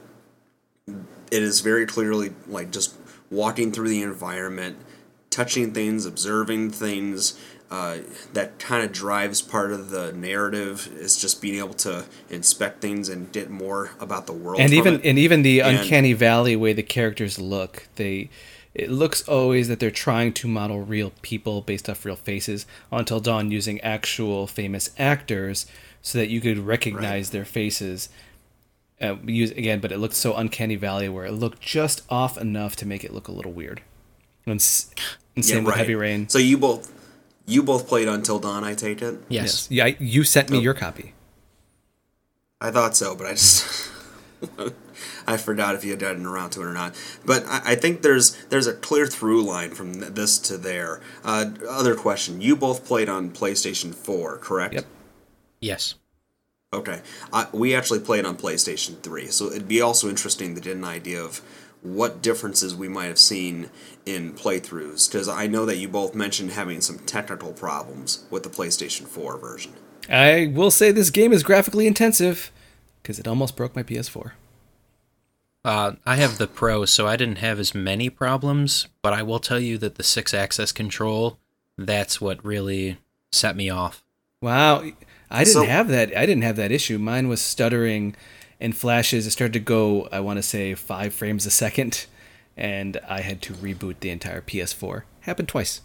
it is very clearly like just walking through the environment, touching things, observing things. Uh, that kind of drives part of the narrative is just being able to inspect things and get more about the world. And even it. and even the and, uncanny valley way the characters look, they it looks always that they're trying to model real people based off real faces. Until Dawn using actual famous actors so that you could recognize right. their faces uh, use again, but it looked so uncanny valley where it looked just off enough to make it look a little weird. And, and same yeah, right. with Heavy Rain. So you both you both played Until Dawn, I take it. Yes. yes. Yeah, you sent me oh. your copy. I thought so, but I just I forgot if you had gotten around to it or not. But I, I think there's there's a clear through line from this to there. Uh, other question: You both played on PlayStation Four, correct? Yep. Yes. Okay. we actually played on PlayStation 3, so it'd be also interesting to get an idea of what differences we might have seen in playthroughs because I know that you both mentioned having some technical problems with the PlayStation 4 version. I will say this game is graphically intensive because it almost broke my PS4. Uh, I have the Pro, so I didn't have as many problems, but I will tell you that the Sixaxis control, that's what really set me off. Wow, I didn't So- have that. I didn't have that issue. Mine was stuttering and flashes. It started to go. I want to say five frames a second, and I had to reboot the entire PS4. Happened twice.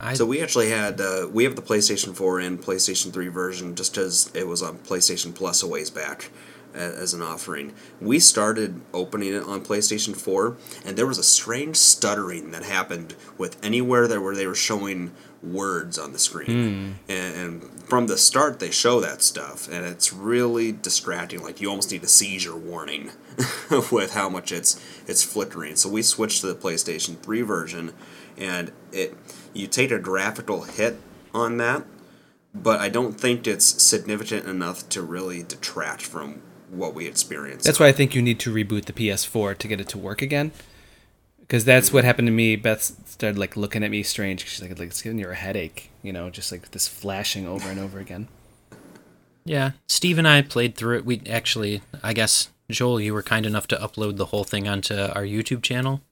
I So we actually had uh, we have the PlayStation 4 and PlayStation 3 version just as it was on PlayStation Plus a ways back as an offering. We started opening it on PlayStation 4 and there was a strange stuttering that happened with anywhere that where they were showing words on the screen. Hmm. And, and from the start they show that stuff and it's really distracting like you almost need a seizure warning with how much it's it's flickering. So we switched to the PlayStation 3 version and it you take a graphical hit on that, but I don't think it's significant enough to really detract from what we experienced. That's why I think you need to reboot the PS4 to get it to work again. Because that's what happened to me. Beth started like looking at me strange. She's like, like, "It's giving you a headache," you know, just like this flashing over and over again. yeah, Steve and I played through it. We actually, I guess, Joel, you were kind enough to upload the whole thing onto our YouTube channel.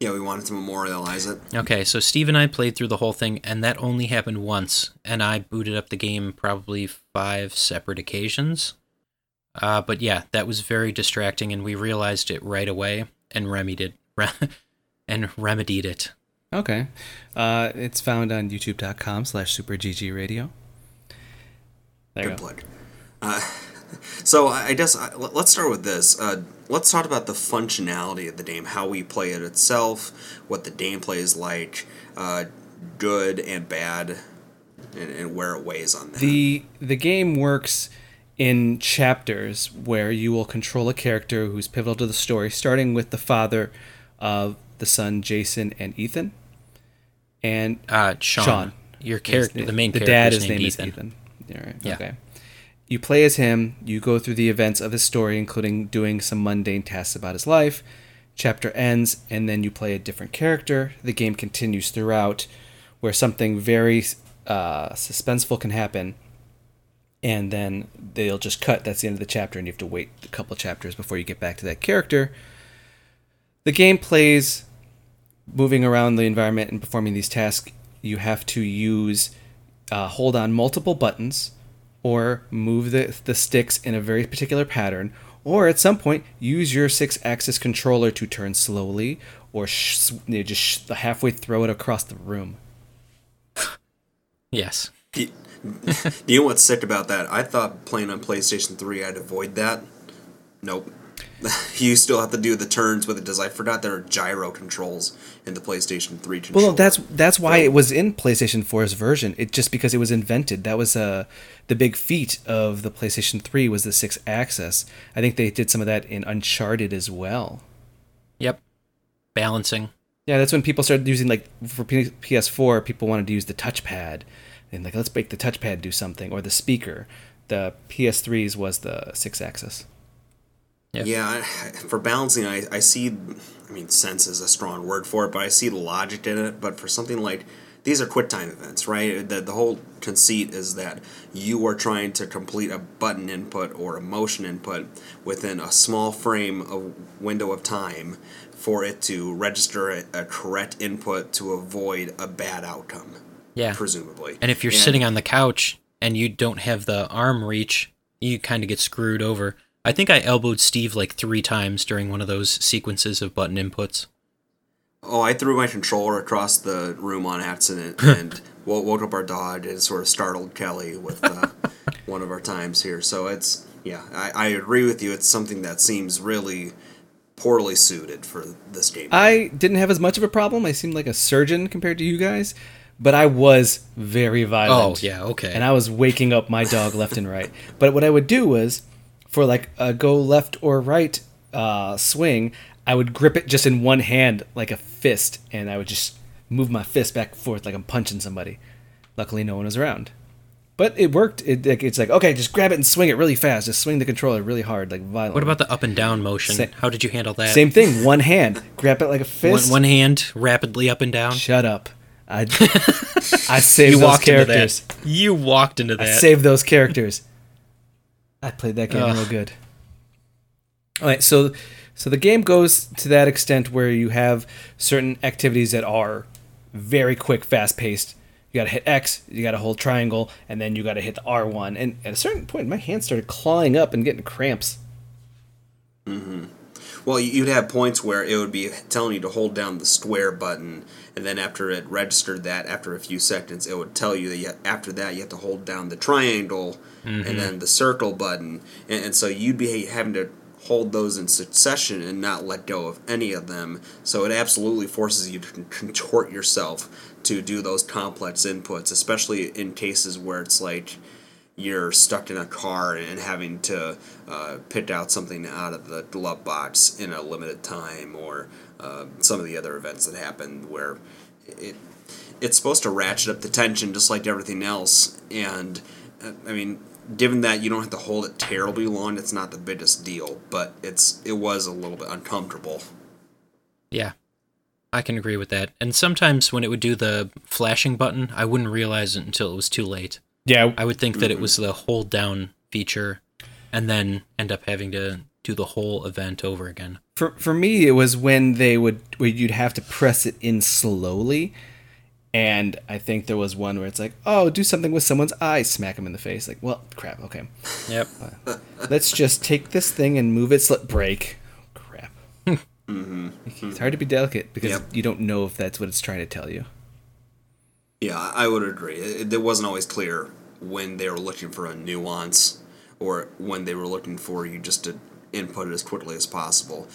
yeah, we wanted to memorialize it. Okay, so Steve and I played through the whole thing, and that only happened once, and I booted up the game probably five separate occasions. Uh, but yeah, that was very distracting, and we realized it right away and remedied it, and remedied it. Okay, uh, it's found on YouTube.com slash SuperGGRadio. There you Good go. plug. Uh, so I I guess I, let- let's start with this. Uh, let's talk about the functionality of the game, how we play it itself, what the gameplay is like, uh, good and bad, and, and where it weighs on that. The the game works in chapters where you will control a character who's pivotal to the story, starting with the father of the son Jason and Ethan. And Uh, Sean, Sean. your character, the main the character, dad is his named name Ethan. is Ethan. Right. Yeah. Okay. You play as him. You go through the events of his story, including doing some mundane tasks about his life. Chapter ends, and then you play a different character. The game continues throughout, where something very uh, suspenseful can happen, and then they'll just cut. That's the end of the chapter, and you have to wait a couple chapters before you get back to that character. The game plays moving around the environment and performing these tasks. You have to use uh, hold on multiple buttons or move the, the sticks in a very particular pattern or at some point use your Sixaxis controller to turn slowly or sh- you know, just sh- halfway throw it across the room Yes. Do you know what's sick about that? I thought playing on PlayStation 3 I'd avoid that. Nope. you still have to do the turns with it Does I forgot there are gyro controls in the PlayStation 3 controller. well that's that's why it was in PlayStation 4's version it just because it was invented that was uh, the big feat of the PlayStation 3 was the Sixaxis I think they did some of that in Uncharted as well Yep. Balancing. Yeah, that's when people started using like for P- PS4, people wanted to use the touchpad, and like let's make the touchpad do something, or the speaker. The PS3's was the six axis. Yeah, I, for balancing, I, I see. I mean, sense is a strong word for it, but I see the logic in it. But for something like these are quick time events, right? The, the whole conceit is that you are trying to complete a button input or a motion input within a small frame of window of time for it to register a, a correct input to avoid a bad outcome. Yeah. presumably. And if you're sitting on the couch and you don't have the arm reach, you kind of get screwed over. I think I elbowed Steve like three times during one of those sequences of button inputs. Oh, I threw my controller across the room on accident and woke up our dog and sort of startled Kelly with uh, one of our times here. So it's, yeah, I, I agree with you. It's something that seems really poorly suited for this game. I didn't have as much of a problem. I seemed like a surgeon compared to you guys, but I was very violent. Oh, yeah, okay. And I was waking up my dog left and right. But what I would do was, for like a go left or right uh, swing, I would grip it just in one hand like a fist, and I would just move my fist back and forth like I'm punching somebody. Luckily, no one was around. But it worked. It, it's like okay, just grab it and swing it really fast. Just swing the controller really hard, like violent. What about the up and down motion? Sa- How did you handle that? same thing? One hand, grab it like a One, fist. one hand rapidly up and down. Shut up. I I saved You those characters. You walked into that. I saved those characters. I played that game Ugh. real good. All right, so so the game goes to that extent where you have certain activities that are very quick, fast paced. You got to hit X, you got to hold triangle, and then you got to hit the R1. And at a certain point, my hands started clawing up and getting cramps. Mm-hmm. Well, you'd have points where it would be telling you to hold down the square button, and then after it registered that, after a few seconds, it would tell you that you, after that you have to hold down the triangle and mm-hmm. then the circle button, and, and so you'd be having to hold those in succession and not let go of any of them. So it absolutely forces you to contort yourself to do those complex inputs, especially in cases where it's like you're stuck in a car and having to uh, pick out something out of the glove box in a limited time, or uh, some of the other events that happen where it it's supposed to ratchet up the tension just like everything else. And uh, I mean, given that you don't have to hold it terribly long, it's not the biggest deal, but it's it was a little bit uncomfortable. Yeah, I can agree with that. And sometimes when it would do the flashing button, I wouldn't realize it until it was too late. Yeah, I would think that it was the hold down feature, and then end up having to do the whole event over again. for for me, it was when they would where you'd have to press it in slowly. And I think there was one where it's like, oh, do something with someone's eye, smack him in the face. Like, well, crap, okay. Yep. Let's just take this thing and move it. Sl- break. Oh, crap. It's hard to be delicate because Yep. you don't know if that's what it's trying to tell you. Yeah, I would agree. It, it wasn't always clear when they were looking for a nuance or when they were looking for you just to input it as quickly as possible.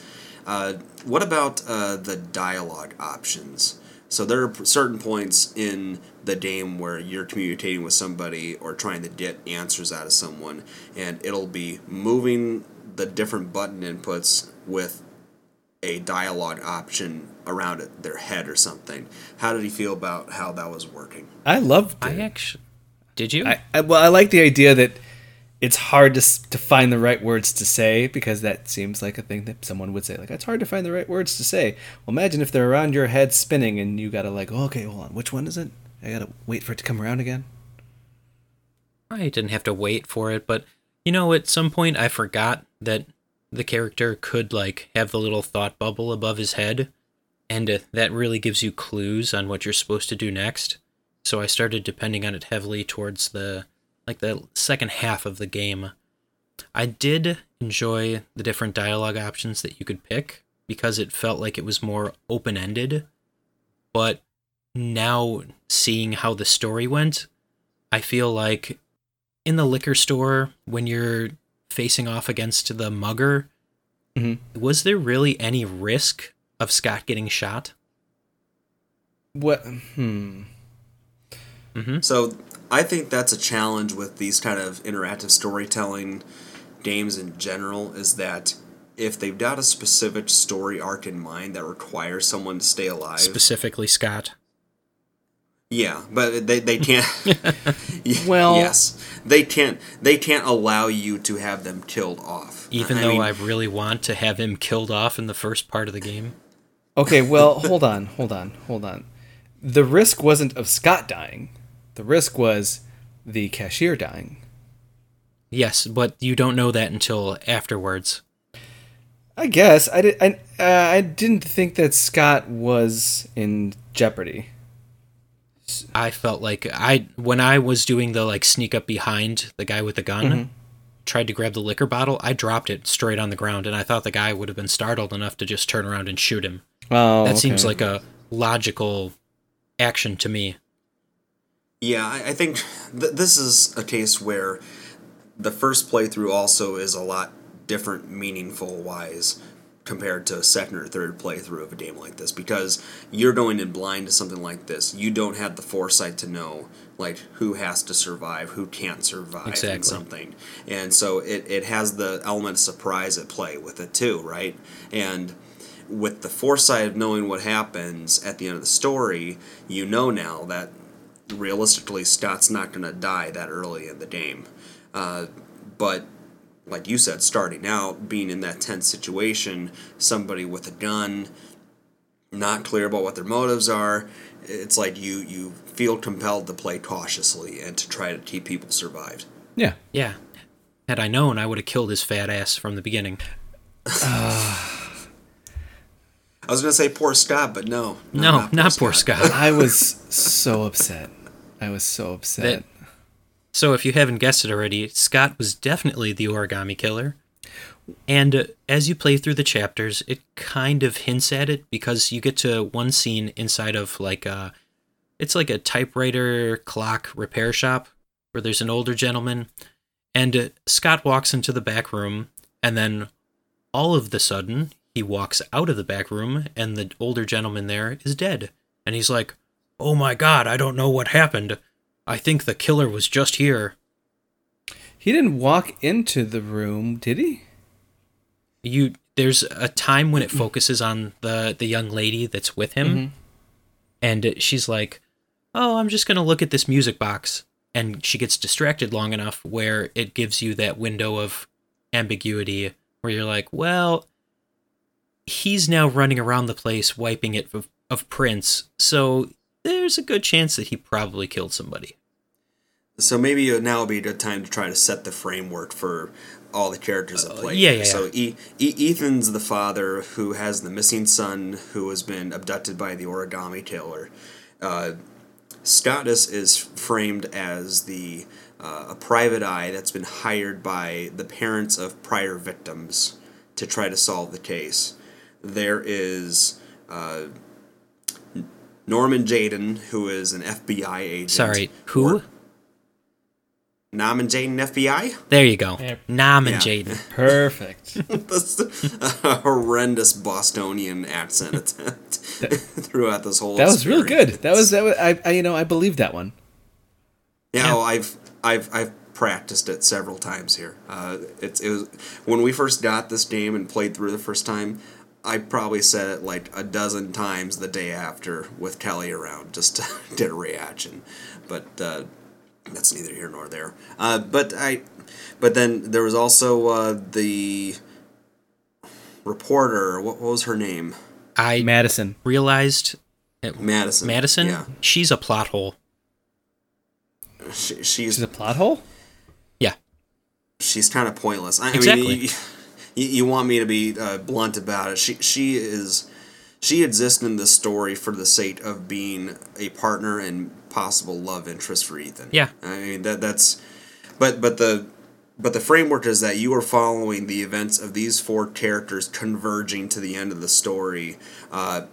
Uh, what about uh, the dialogue options? So there are certain points in the game where you're communicating with somebody or trying to get answers out of someone, and it'll be moving the different button inputs with a dialogue option around it, their head or something. How did he feel about how that was working? I loved I actually did you? I, I, well, I like the idea that it's hard to, to find the right words to say because that seems like a thing that someone would say. Like, it's hard to find the right words to say. Well, imagine if they're around your head spinning and you gotta, like, oh, okay, hold on, which one is it? I gotta wait for it to come around again. I didn't have to wait for it, but you know, at some point I forgot that the character could like have the little thought bubble above his head, and uh, that really gives you clues on what you're supposed to do next. So I started depending on it heavily towards the like the second half of the game. I did enjoy the different dialogue options that you could pick because it felt like it was more open-ended. But now seeing how the story went, I feel like in the liquor store when you're facing off against the mugger, Mhm. was there really any risk of Scott getting shot? What? Hmm. So I think that's a challenge with these kind of interactive storytelling games in general is that if they've got a specific story arc in mind that requires someone to stay alive, Specifically, Scott. Yeah, but they, they can't. Well- yes, they can't. They can't allow you to have them killed off. Even I though mean, I really want to have him killed off in the first part of the game. Okay, well, hold on, hold on, hold on. The risk wasn't of Scott dying. The risk was the cashier dying. Yes, but you don't know that until afterwards. I guess I did. I uh, I didn't think that Scott was in jeopardy. I felt like I when I was doing the like sneak up behind the guy with the gun, mm-hmm. tried to grab the liquor bottle, I dropped it straight on the ground and I thought the guy would have been startled enough to just turn around and shoot him. Oh, That seems like a logical action to me. Yeah, I, I think th- this is a case where the first playthrough also is a lot different, meaningful wise, compared to a second or third playthrough of a game like this because you're going in blind to something like this. You don't have the foresight to know like who has to survive, who can't survive in something. And so it, it has the element of surprise at play with it too, right? And with the foresight of knowing what happens at the end of the story, you know now that realistically, Scott's not going to die that early in the game. Uh, but like you said, starting out, being in that tense situation, somebody with a gun, not clear about what their motives are, it's like you you feel compelled to play cautiously and to try to keep people survived. Yeah. Yeah. Had I known, I would have killed his fat ass from the beginning. I was gonna say poor Scott, but no, No, not, poor Scott. I was so upset. I was so upset. That- So, if you haven't guessed it already, Scott was definitely the origami killer. And uh, as you play through the chapters, it kind of hints at it because you get to one scene inside of like a it's like a typewriter clock repair shop where there's an older gentleman and uh, Scott walks into the back room and then all of the sudden he walks out of the back room and the older gentleman there is dead and he's like, "Oh my god, I don't know what happened. I think the killer was just here." he didn't walk into the room, did he? you there's a time when it focuses on the the young lady that's with him mm-hmm. and she's like oh i'm just going to look at this music box and she gets distracted long enough where it gives you that window of ambiguity where you're like well he's now running around the place wiping it of, of prints so there's a good chance that he probably killed somebody So maybe now would be a good time to try to set the framework for all the characters that play. Uh, yeah, here. yeah, So e- e- Ethan's the father who has the missing son who has been abducted by the origami killer. Uh, Scottus is framed as the uh, a private eye that's been hired by the parents of prior victims to try to solve the case. There is uh, Norman Jayden, who is an FBI agent. sorry who Or- Norman Jayden FBI? there you go Yeah. nam and Yeah. jaden Perfect. That's a horrendous Bostonian accent attempt throughout this whole. That was real good. That was that was I, I you know I believe that one. Yeah, Yeah. well, I've I've I've practiced it several times here. Uh, it's it was when we first got this game and played through the first time. I probably said it like a dozen times the day after with Kelly around just to get a reaction, but uh, that's neither here nor there. Uh, but I, but then there was also uh, the reporter. What, what was her name? i Madison. realized Madison. Madison, Yeah, she's a plot hole. she, she's She's a plot hole. Yeah. she's kind of pointless. I Exactly. mean, you, you, want me to be uh, blunt about it? She she is she exists in this story for the sake of being a partner and possible love interest for Ethan. Yeah. I mean that that's, but but the. But the framework is that you are following the events of these four characters converging to the end of the story, uh,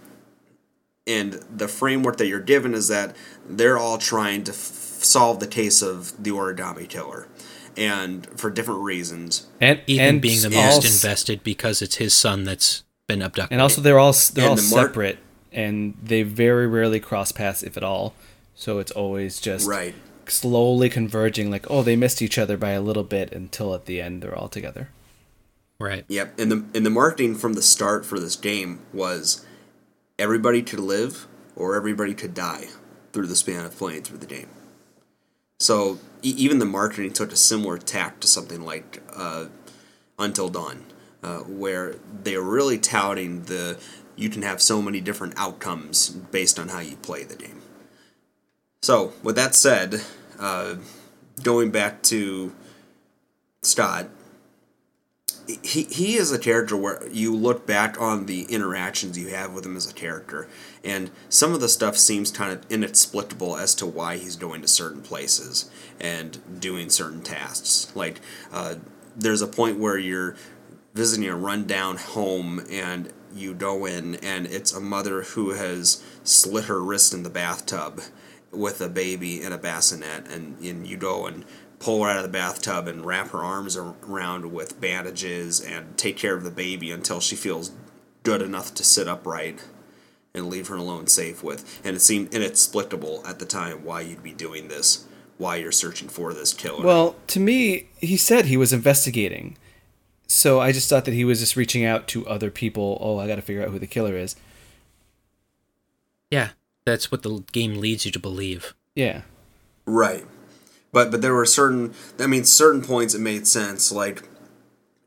and the framework that you're given is that they're all trying to f- solve the case of the origami killer, and for different reasons. And Ethan and being the most s- invested because it's his son that's been abducted. And also they're all they're And all the mark- separate and they very rarely cross paths if at all. So it's always just Right. slowly converging like oh they missed each other by a little bit until at the end they're all together. right. Yep, and the and the marketing from the start for this game was everybody could live or everybody could die through the span of playing through the game. So even the marketing took a similar tack to something like uh, Until Dawn, uh, where they're really touting the you can have so many different outcomes based on how you play the game. So with that said, uh, going back to Scott, he he is a character where you look back on the interactions you have with him as a character, and some of the stuff seems kind of inexplicable as to why he's going to certain places and doing certain tasks. Like, uh, there's a point where you're visiting a rundown home and you go in and it's a mother who has slit her wrist in the bathtub with a baby in a bassinet and, and you go and pull her out of the bathtub and wrap her arms around with bandages and take care of the baby until she feels good enough to sit upright and leave her alone safe with and it seemed inexplicable at the time why you'd be doing this why you're searching for this killer Well, to me, he said he was investigating. So I just thought that he was just reaching out to other people. Oh, I got to figure out who the killer is. Yeah. That's what the game leads you to believe. Yeah. Right. But but there were certain I mean certain points it made sense like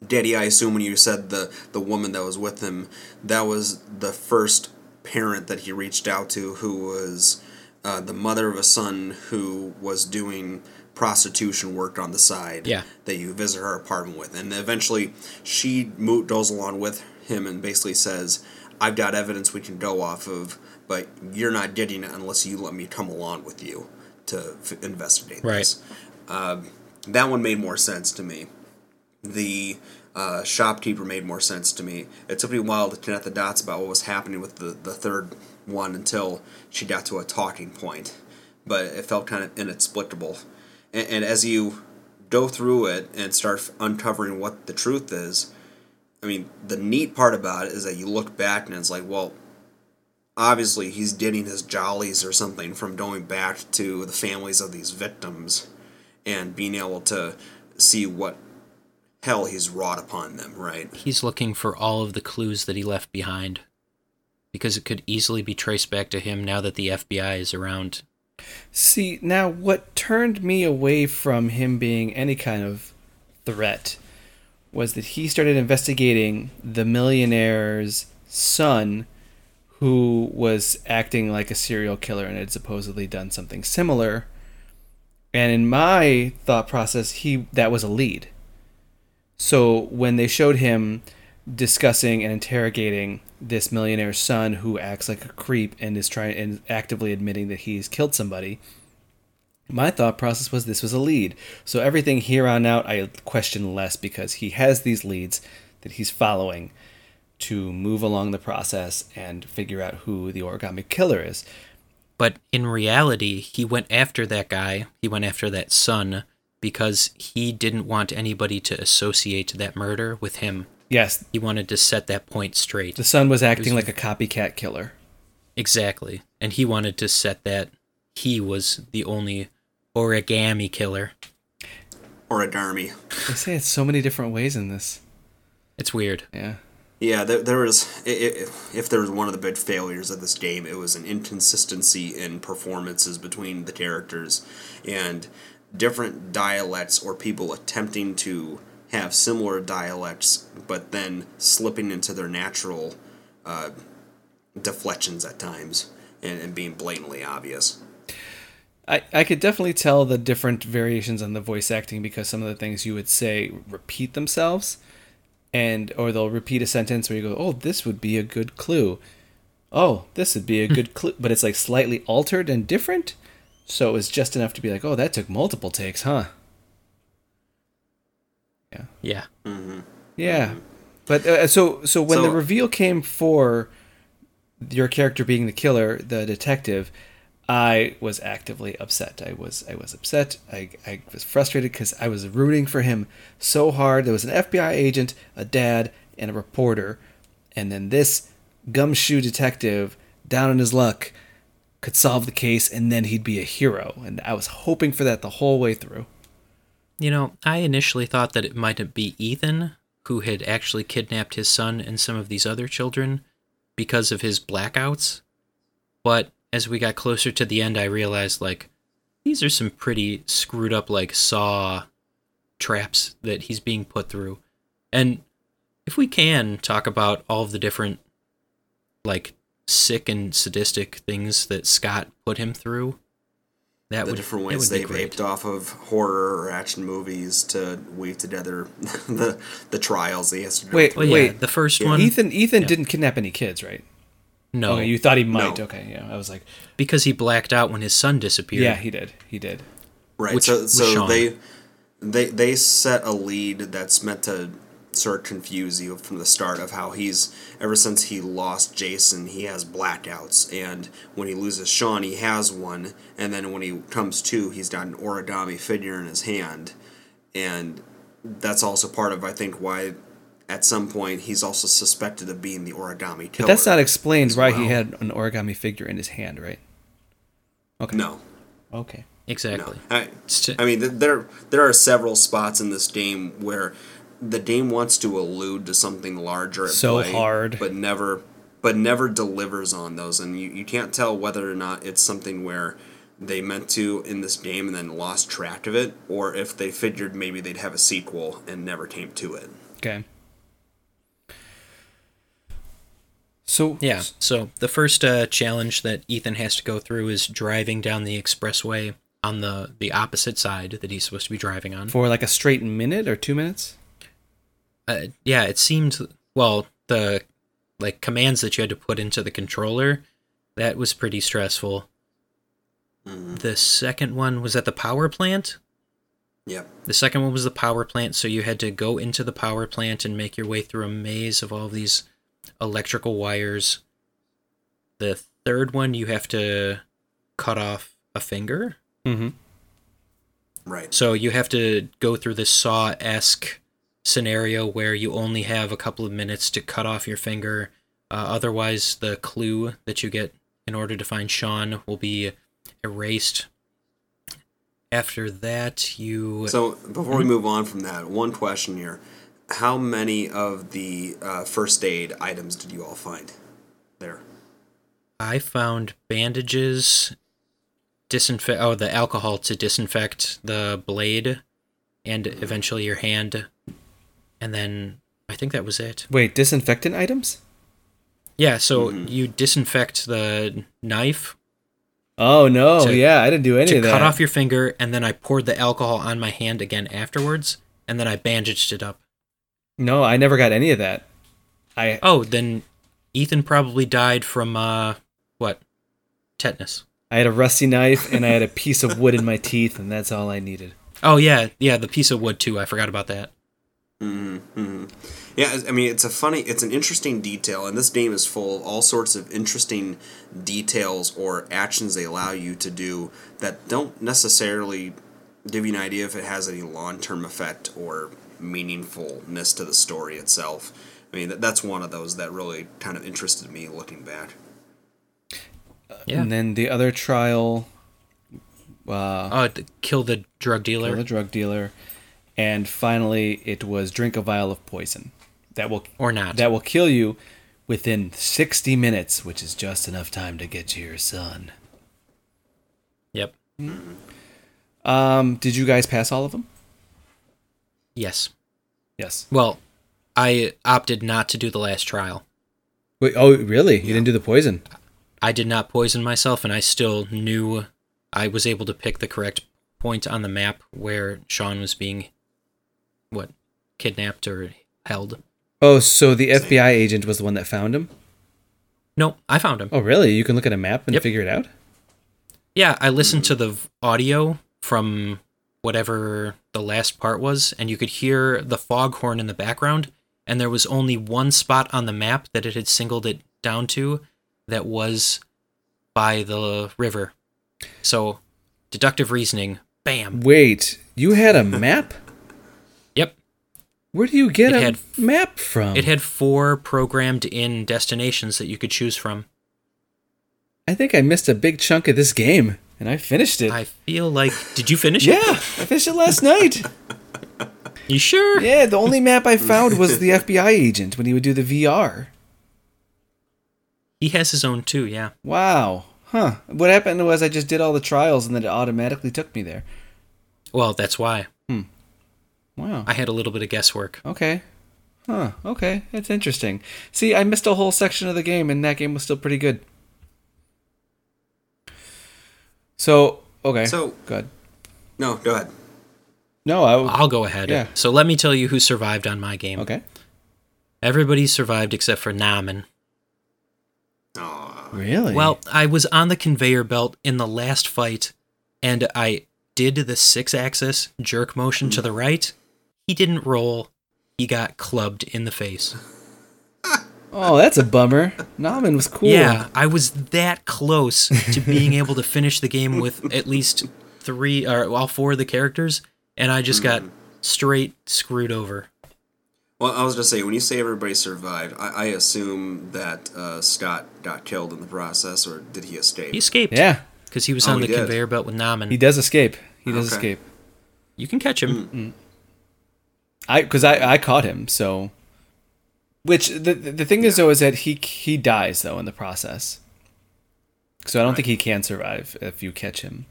Daddy I assume when you said the the woman that was with him that was the first parent that he reached out to who was uh, the mother of a son who was doing prostitution work on the side Yeah. that you visit her apartment with and eventually she mo- goes along with him and basically says I've got evidence we can go off of but you're not getting it unless you let me come along with you to f- investigate Right. this. Uh, that one made more sense to me. The uh, shopkeeper made more sense to me. It took me a while to connect the dots about what was happening with the, the third one until she got to a talking point, but it felt kind of inexplicable. And, and as you go through it and start uncovering what the truth is, I mean, the neat part about it is that you look back and it's like, well, obviously he's getting his jollies or something from going back to the families of these victims and being able to see what hell he's wrought upon them, right? He's looking for all of the clues that he left behind. Because it could easily be traced back to him now that the FBI is around. See, now what turned me away from him being any kind of threat was that he started investigating the millionaire's son who was acting like a serial killer and had supposedly done something similar. And in my thought process, he that was a lead. So when they showed him discussing and interrogating this millionaire's son who acts like a creep and is trying and actively admitting that he's killed somebody, my thought process was this was a lead. So everything here on out I question less because he has these leads that he's following to move along the process and figure out who the origami killer is. But in reality, he went after that guy, he went after that son, because he didn't want anybody to associate that murder with him. Yes, He wanted to set that point straight. the son was acting was- like a copycat killer. Exactly. And he wanted to set that he was the only origami killer. Or a Darmy. They say it so many different ways in this. It's weird. Yeah. Yeah, there, there was. i- i- If there was one of the big failures of this game, it was an inconsistency in performances between the characters, and different dialects or people attempting to have similar dialects, but then slipping into their natural uh, deflections at times and, and being blatantly obvious. I, I could definitely tell the different variations on the voice acting because some of the things you would say repeat themselves and or they'll repeat a sentence where you go, Oh, this would be a good clue. Oh, this would be a good clue but it's like slightly altered and different. So it was just enough to be like, Oh, that took multiple takes, huh? Yeah. Yeah. Yeah. But uh, so so when the reveal came for your character being the killer, the detective, I was actively upset. I was I was upset. I, I was frustrated because I was rooting for him so hard. There was an FBI agent, a dad, and a reporter, and then this gumshoe detective, down in his luck, could solve the case, and then he'd be a hero. And I was hoping for that the whole way through. You know, I initially thought that it might be Ethan who had actually kidnapped his son and some of these other children because of his blackouts. But as we got closer to the end, I realized, like, these are some pretty screwed up, like, saw traps that he's being put through. And if we can talk about all of the different, like, sick and sadistic things that Scott put him through, that the would, different ways would they've great. aped off of horror or action movies to weave together the the trials they has to Wait, through. Well, yeah, Wait, the first Yeah. one. Ethan Ethan Yeah. didn't kidnap any kids, right? No, Okay, you thought he might. No. Okay, yeah. I was like, because he blacked out when his son disappeared. yeah, he did. He did. Right. Which so so Sean. they they they set a lead that's meant to sort of confuse you from the start of how he's ever since he lost Jason, he has blackouts, and when he loses Sean, he has one, and then when he comes to, he's got an origami figure in his hand, and that's also part of I think why. At some point, he's also suspected of being the origami killer. But that's not explained as why he had an origami figure in his hand, right? Okay. no. Okay. exactly. No. I, I mean, there there are several spots in this game where the game wants to allude to something larger at So play, hard. but never but never delivers on those, and you, you can't tell whether or not it's something where they meant to in this game and then lost track of it, or if they figured maybe they'd have a sequel and never came to it. Okay. So Yeah. So the first uh, challenge that Ethan has to go through is driving down the expressway on the the opposite side that he's supposed to be driving on. for like a straight minute or two minutes. Uh, yeah, it seemed well the like commands that you had to put into the controller that was pretty stressful. The second one was at the power plant. Yep. The second one was the power plant, so you had to go into the power plant and make your way through a maze of all of these electrical wires. The third one, you have to cut off a finger. Mm-hmm. Right. So you have to go through this Saw esque scenario where you only have a couple of minutes to cut off your finger. Uh, otherwise, the clue that you get in order to find Sean will be erased. After that, you. So before we move on from that, one question here: How many of the uh, first aid items did you all find there? I found bandages, disinfect. Oh, the alcohol to disinfect the blade, and eventually your hand, and then I think that was it. Wait, disinfectant items? Yeah, so you disinfect the knife Oh no, To- yeah, I didn't do any to of that. cut off your finger, and then I poured the alcohol on my hand again afterwards, and then I bandaged it up. No, I never got any of that. I Oh, then Ethan probably died from uh what? Tetanus. I had a rusty knife and I had a piece of wood in my teeth, and that's all I needed. Oh yeah, yeah, the piece of wood too. I forgot about that. Mm-hmm. Yeah, I mean, it's a funny, it's an interesting detail, and this game is full of all sorts of interesting details or actions they allow you to do that don't necessarily give you an idea if it has any long term effect or meaningfulness to the story itself. I mean, that, that's one of those that really kind of interested me looking back. Yeah. And then the other trial, uh, Oh, kill the drug dealer. kill the drug dealer, and finally it was drink a vial of poison that will Or not. that will kill you within sixty minutes, which is just enough time to get to your son. Yep. Um, did you guys pass all of them? Yes. Yes. Well, I opted not to do the last trial. Wait, oh, really? You didn't do the poison? I did not poison myself, and I still knew I was able to pick the correct point on the map where Sean was being, what, kidnapped or held. Oh, so the FBI agent was the one that found him? No, I found him. Oh, really? You can look at a map and Yep. figure it out? Yeah, I listened to the audio from whatever the last part was, and you could hear the foghorn in the background, and there was only one spot on the map that it had singled it down to that was by the river. So, deductive reasoning, bam. Wait, you had a map? Yep. Where do you get It a had- map from? It had four programmed in destinations that you could choose from. I think I missed a big chunk of this game, and I finished it. I feel like. Did you finish yeah, it? Yeah, I finished it last night. You sure? Yeah, the only map I found was the FBI agent when he would do the VR. He has his own too, yeah. Wow. Huh. What happened was I just did all the trials and then it automatically took me there. Well, that's why. Hmm. Wow. I had a little bit of guesswork. Okay. Huh. Okay. That's interesting. See, I missed a whole section of the game and that game was still pretty good. So, okay. So- good. No, go ahead. No, I I'll go ahead. Yeah. So let me tell you who survived on my game. Okay. Everybody survived except for Norman. Oh, Really? Well, I was on the conveyor belt in the last fight, and I did the Sixaxis jerk motion to hmm. the right. He didn't roll. He got clubbed in the face. Oh, that's a bummer. Norman was cool. Yeah, I was that close to being able to finish the game with at least three or all four of the characters, and I just got straight screwed over. Well, I was just saying, when you say everybody survived, I, I assume that uh, Scott got killed in the process, or did he escape? He escaped. Yeah. because he was Oh, on he the did. conveyor belt with Norman. He does escape. He does Okay. escape. You can catch him. I because I I caught him. So, which the the thing is though is that he he dies though in the process. So I don't think he can survive if you catch him.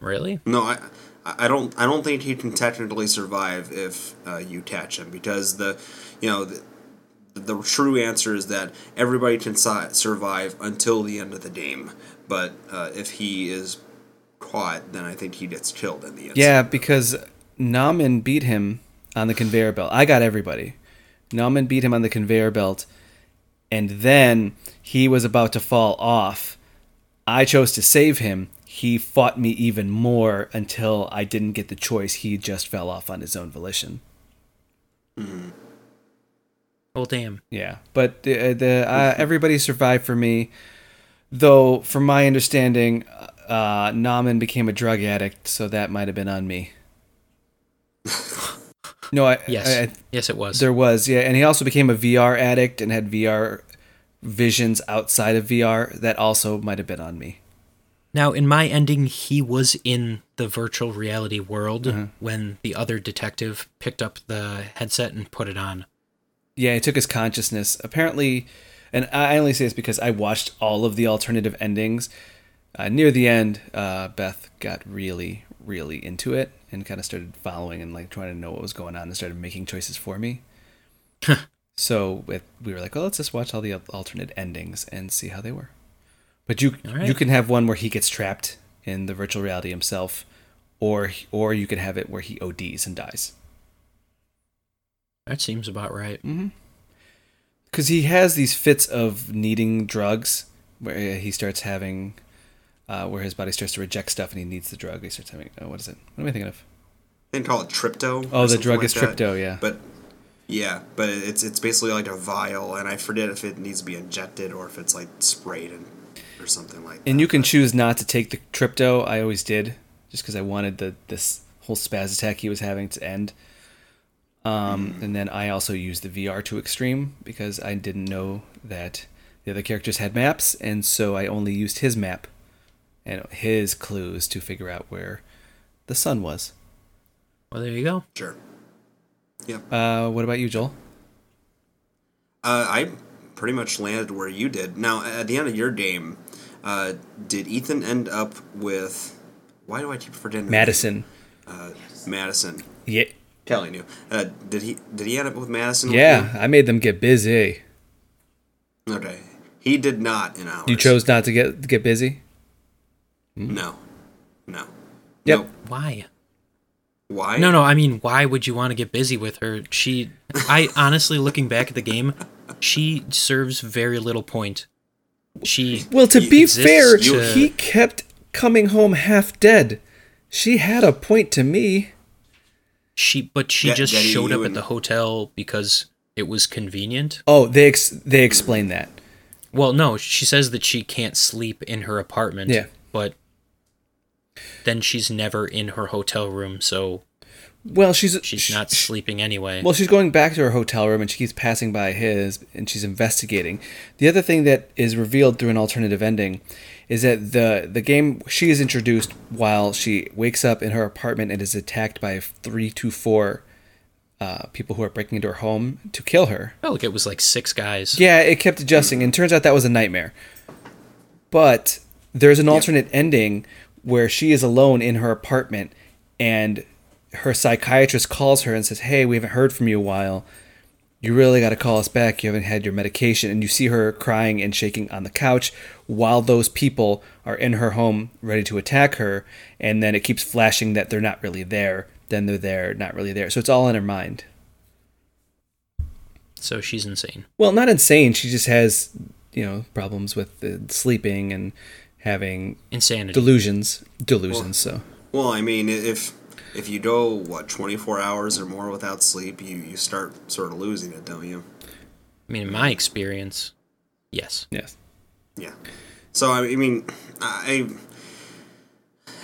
Really? No, I, I don't. I don't think he can technically survive if uh, you catch him because the, you know, the, the true answer is that everybody can si- survive until the end of the game. But uh, if he is caught, then I think he gets killed in the end. Yeah, because Norman beat him on the conveyor belt. I got everybody. Norman beat him on the conveyor belt, and then he was about to fall off. I chose to save him. He fought me even more until I didn't get the choice. He just fell off on his own volition. Well, damn. Yeah, but the, the uh, everybody survived for me, though. From my understanding, uh, Norman became a drug addict, so that might have been on me. no, I Yes. I, I, yes, it was. there was yeah, and he also became a VR addict and had VR visions outside of VR. That also might have been on me. Now, in my ending, he was in the virtual reality world Mm-hmm. when the other detective picked up the headset and put it on. Yeah, he took his consciousness. Apparently, and I only say this because I watched all of the alternative endings. Uh, near the end, uh, Beth got really, really into it and kind of started following and like trying to know what was going on and started making choices for me. so it, we were like, "Oh, let's just watch all the alternate endings and see how they were." But you right. you can have one where he gets trapped in the virtual reality himself, or or you can have it where he ODs and dies. That seems about right. Mm-hmm. because he has these fits of needing drugs where uh, he starts having uh, where his body starts to reject stuff and he needs the drug he starts having oh, what is it what am i thinking of They call it trypto. Oh, the drug like is that. trypto, yeah. But yeah, but it's it's basically like a vial, and I forget if it needs to be injected or if it's like sprayed and or something like that. and you can choose not to take the trypto i always did just because i wanted the this whole spaz attack he was having to end um, and then i also used the vr to extreme because i didn't know that the other characters had maps and so i only used his map and his clues to figure out where the son was Well, there you go. Sure. Yep. uh, what about you joel Uh, I pretty much landed where you did. Now, at the end of your game, uh, did Ethan end up with? Why do I keep forgetting? the name? madison Uh, Madison. yeah Telling you. Uh, did he? Did he end up with Madison? with Yeah, I made them get busy. you? Okay. He did not in ours. You chose not to get get busy. No. No. Yep. Nope. Why? Why? No, no. I mean, why would you want to get busy with her? She, I honestly, looking back at the game, she serves very little point. She Well, to be fair, to- he kept coming home half dead. She had a point to me. she, but she Yeah, just Daddy, showed you up at the hotel because it was convenient. Oh, they ex- they explained that. Well, no, she says that she can't sleep in her apartment. Yeah. But then she's never in her hotel room, so Well, she's she's sh- not sleeping anyway. Well, she's going back to her hotel room and she keeps passing by his and she's investigating. The other thing that is revealed through an alternative ending is that the the game she is introduced while she wakes up in her apartment and is attacked by three to four uh, people who are breaking into her home to kill her. oh, look, it was like six guys. Yeah, it kept adjusting, and turns out that was a nightmare. But there's an alternate ending where she is alone in her apartment, and her psychiatrist calls her and says, "Hey, we haven't heard from you a while. You really got to call us back. You haven't had your medication." And you see her crying and shaking on the couch while those people are in her home ready to attack her, and then it keeps flashing that they're not really there. Then they're there, not really there. So it's all in her mind. So she's insane. Well, not insane. She just has, you know, problems with sleeping and having Insanity. delusions. Delusions. So Well, I mean, if if you go what twenty four hours or more without sleep, you you start sort of losing it, don't you? I mean, in my experience, yes. yes. Yeah. So I mean, I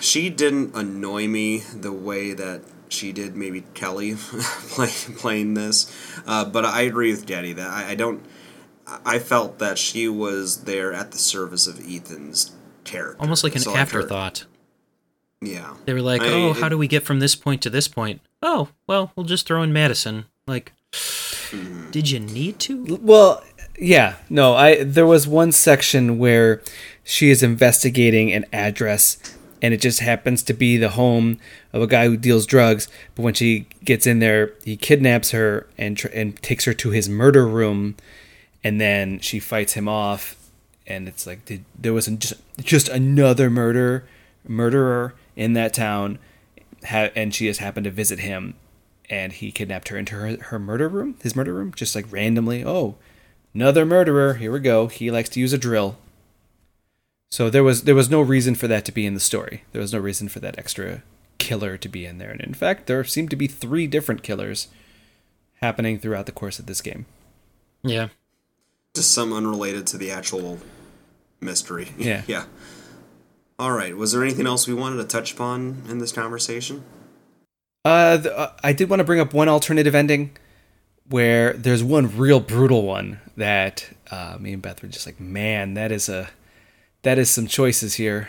she didn't annoy me the way that she did maybe Kelly play, playing this, uh, but I agree with Daddy that I, I don't. I felt that she was there at the service of Ethan's character, Almost like an So, her- afterthought. yeah. They were like, I- "Oh, it- how do we get from this point to this point?" Oh, well, we'll just throw in Madison. Like, Mm-hmm. did you need to? Well, Yeah, no, I there was one section where she is investigating an address and it just happens to be the home of a guy who deals drugs, but when she gets in there, he kidnaps her and tr- and takes her to his murder room and then she fights him off and it's like did, there was just just another murder murderer in that town ha- and she has happened to visit him and he kidnapped her into her, her murder room his murder room just like randomly oh another murderer here we go he likes to use a drill. So there was there was no reason for that to be in the story. There was no reason for that extra killer to be in there and in fact there seemed to be three different killers happening throughout the course of this game. Yeah. Just some unrelated to the actual mystery. Yeah. yeah. All right. Was there anything else we wanted to touch upon in this conversation? Uh, th- uh, I did want to bring up one alternative ending where there's one real brutal one that uh, me and Beth were just like, man, that is a that is some choices here,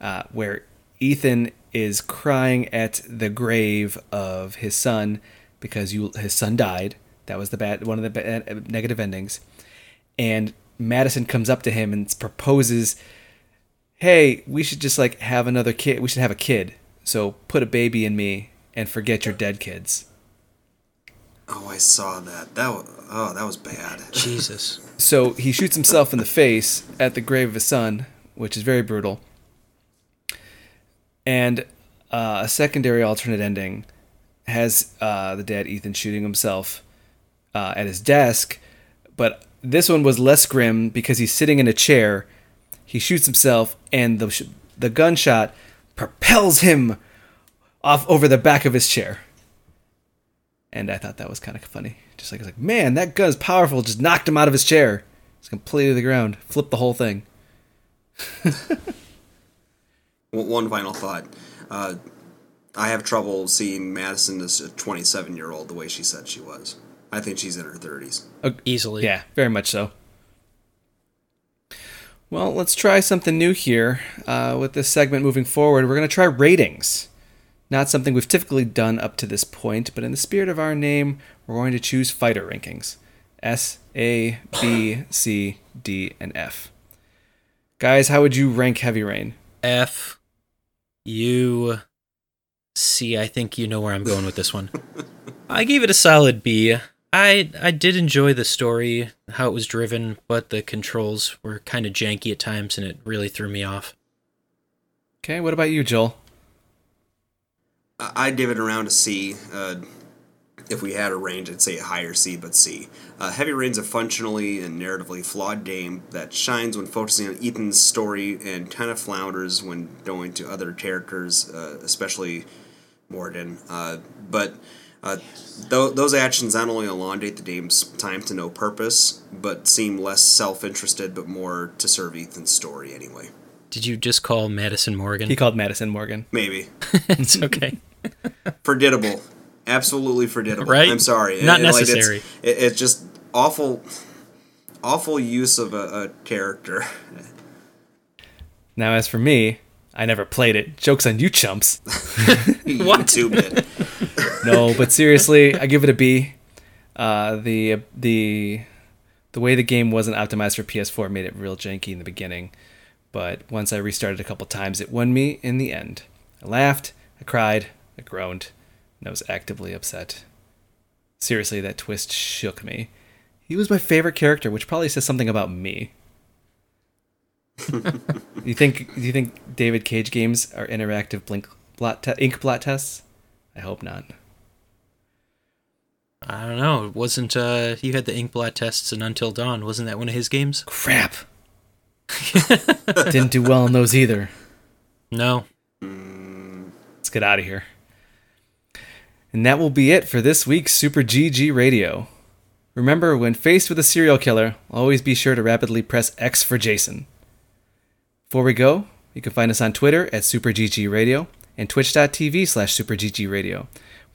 uh, where Ethan is crying at the grave of his son because you his son died. That was the bad one of the bad, negative endings, and Madison comes up to him and proposes hey, we should just like have another kid. We should have a kid. So put a baby in me and forget your dead kids. Oh, I saw that. That was, oh, that was bad. Jesus. So he shoots himself in the face at the grave of his son, which is very brutal. And uh, a secondary alternate ending has uh, the dad Ethan shooting himself uh, at his desk, but this one was less grim because he's sitting in a chair. He shoots himself, and the sh- the gunshot propels him off over the back of his chair. And I thought that was kind of funny. Just like, like, man, that gun's powerful. Just knocked him out of his chair. It's completely to the ground. Flipped the whole thing. One final thought. Uh, I have trouble seeing Madison as a 27 year old the way she said she was. I think she's in her 30s. Easily. Yeah, very much so. Well, let's try something new here uh, with this segment moving forward. We're going to try ratings. Not something we've typically done up to this point, but in the spirit of our name, we're going to choose fighter rankings S, A, B, C, D, and F. Guys, how would you rank Heavy Rain? F U C. I think you know where I'm going with this one. I gave it a solid B. I I did enjoy the story, how it was driven, but the controls were kind of janky at times, and it really threw me off. Okay, what about you, Joel? I- I'd give it around a C. Uh, if we had a range, I'd say a higher C, but C. Uh, Heavy Rain's a functionally and narratively flawed game that shines when focusing on Ethan's story and kind of flounders when going to other characters, uh, especially Morden. Uh, but uh, th- those actions not only elongate the game's time to no purpose, but seem less self interested, but more to serve Ethan's story anyway. Did you just call Madison Morgan? He called Madison Morgan. Maybe. it's okay. forgettable absolutely forgettable Right? i'm sorry Not It- like, it's- necessary. it, it's just awful awful use of a, a character Now, as for me, I never played it. Joke's on you, chumps. What? YouTube it. No, but seriously, I give it a B. Uh, the the the way the game wasn't optimized for PS4 made it real janky in the beginning, but once I restarted a couple times, it won me in the end. I laughed, I cried, I groaned, and I was actively upset. Seriously, that twist shook me. He was my favorite character, which probably says something about me. you think? Do you think David Cage games are interactive blink blot te- ink blot tests? I hope not. I don't know. It wasn't uh you had the Inkblot tests and Until Dawn, wasn't that one of his games? Crap. Didn't do well in those either. No. Let's get out of here. And that will be it for this week's Super GG Radio. Remember, when faced with a serial killer, always be sure to rapidly press X for Jason. Before we go, you can find us on Twitter at SuperGG Radio and twitch.tv slash SuperGG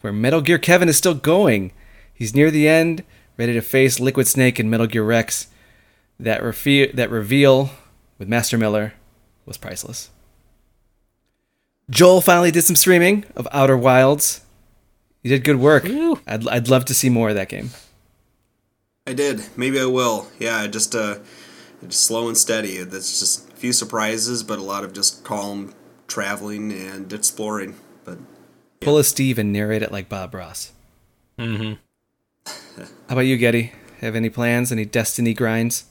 where Metal Gear Kevin is still going. He's near the end, ready to face Liquid Snake and Metal Gear Rex. That, refe- that reveal with Master Miller was priceless. Joel finally did some streaming of Outer Wilds. You did good work. Woo. I'd, I'd love to see more of that game. I did. Maybe I will. Yeah, just uh, just slow and steady. That's just a few surprises, but a lot of just calm traveling and exploring. But Pull a Steve and narrate it like Bob Ross. Mm-hmm. How about you, Getty? Have any plans? Any destiny grinds?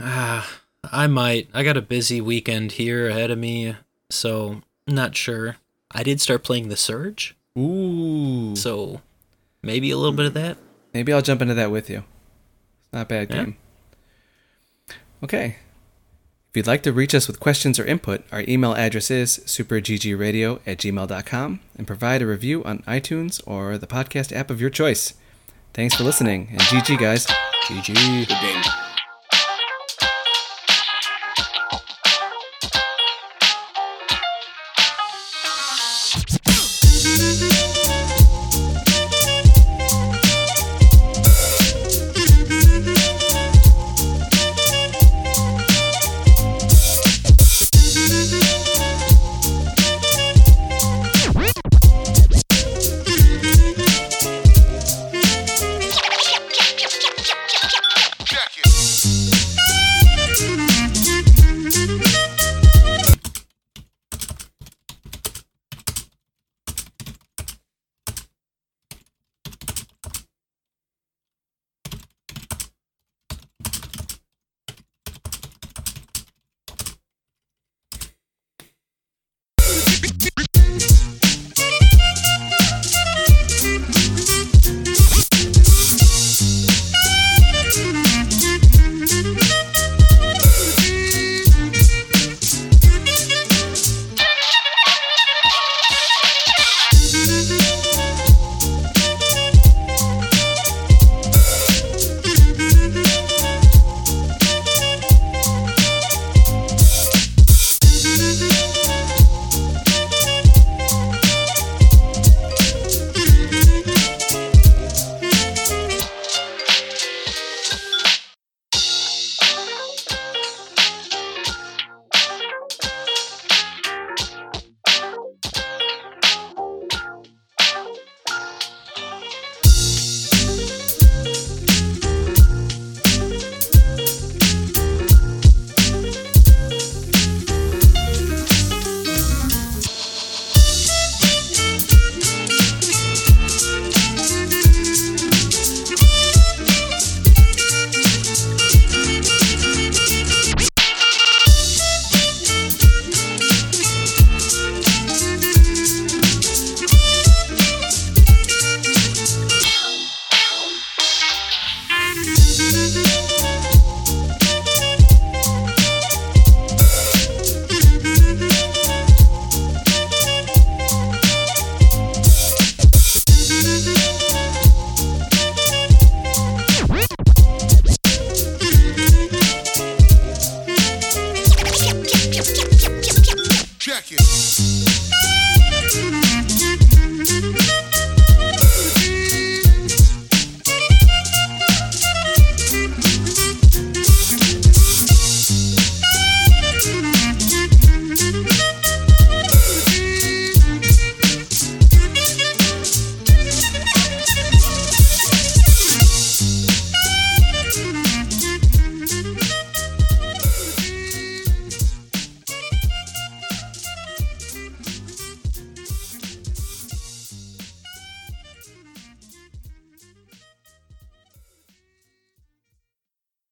Ah, I might. I got a busy weekend here ahead of me, so not sure. I did start playing The Surge, Ooh. so maybe a little bit of that. Maybe I'll jump into that with you. It's not a bad Yeah. game. Okay. If you'd like to reach us with questions or input, our email address is superggradio at gmail.com and provide a review on iTunes or the podcast app of your choice. Thanks for listening, and GG, guys. GG.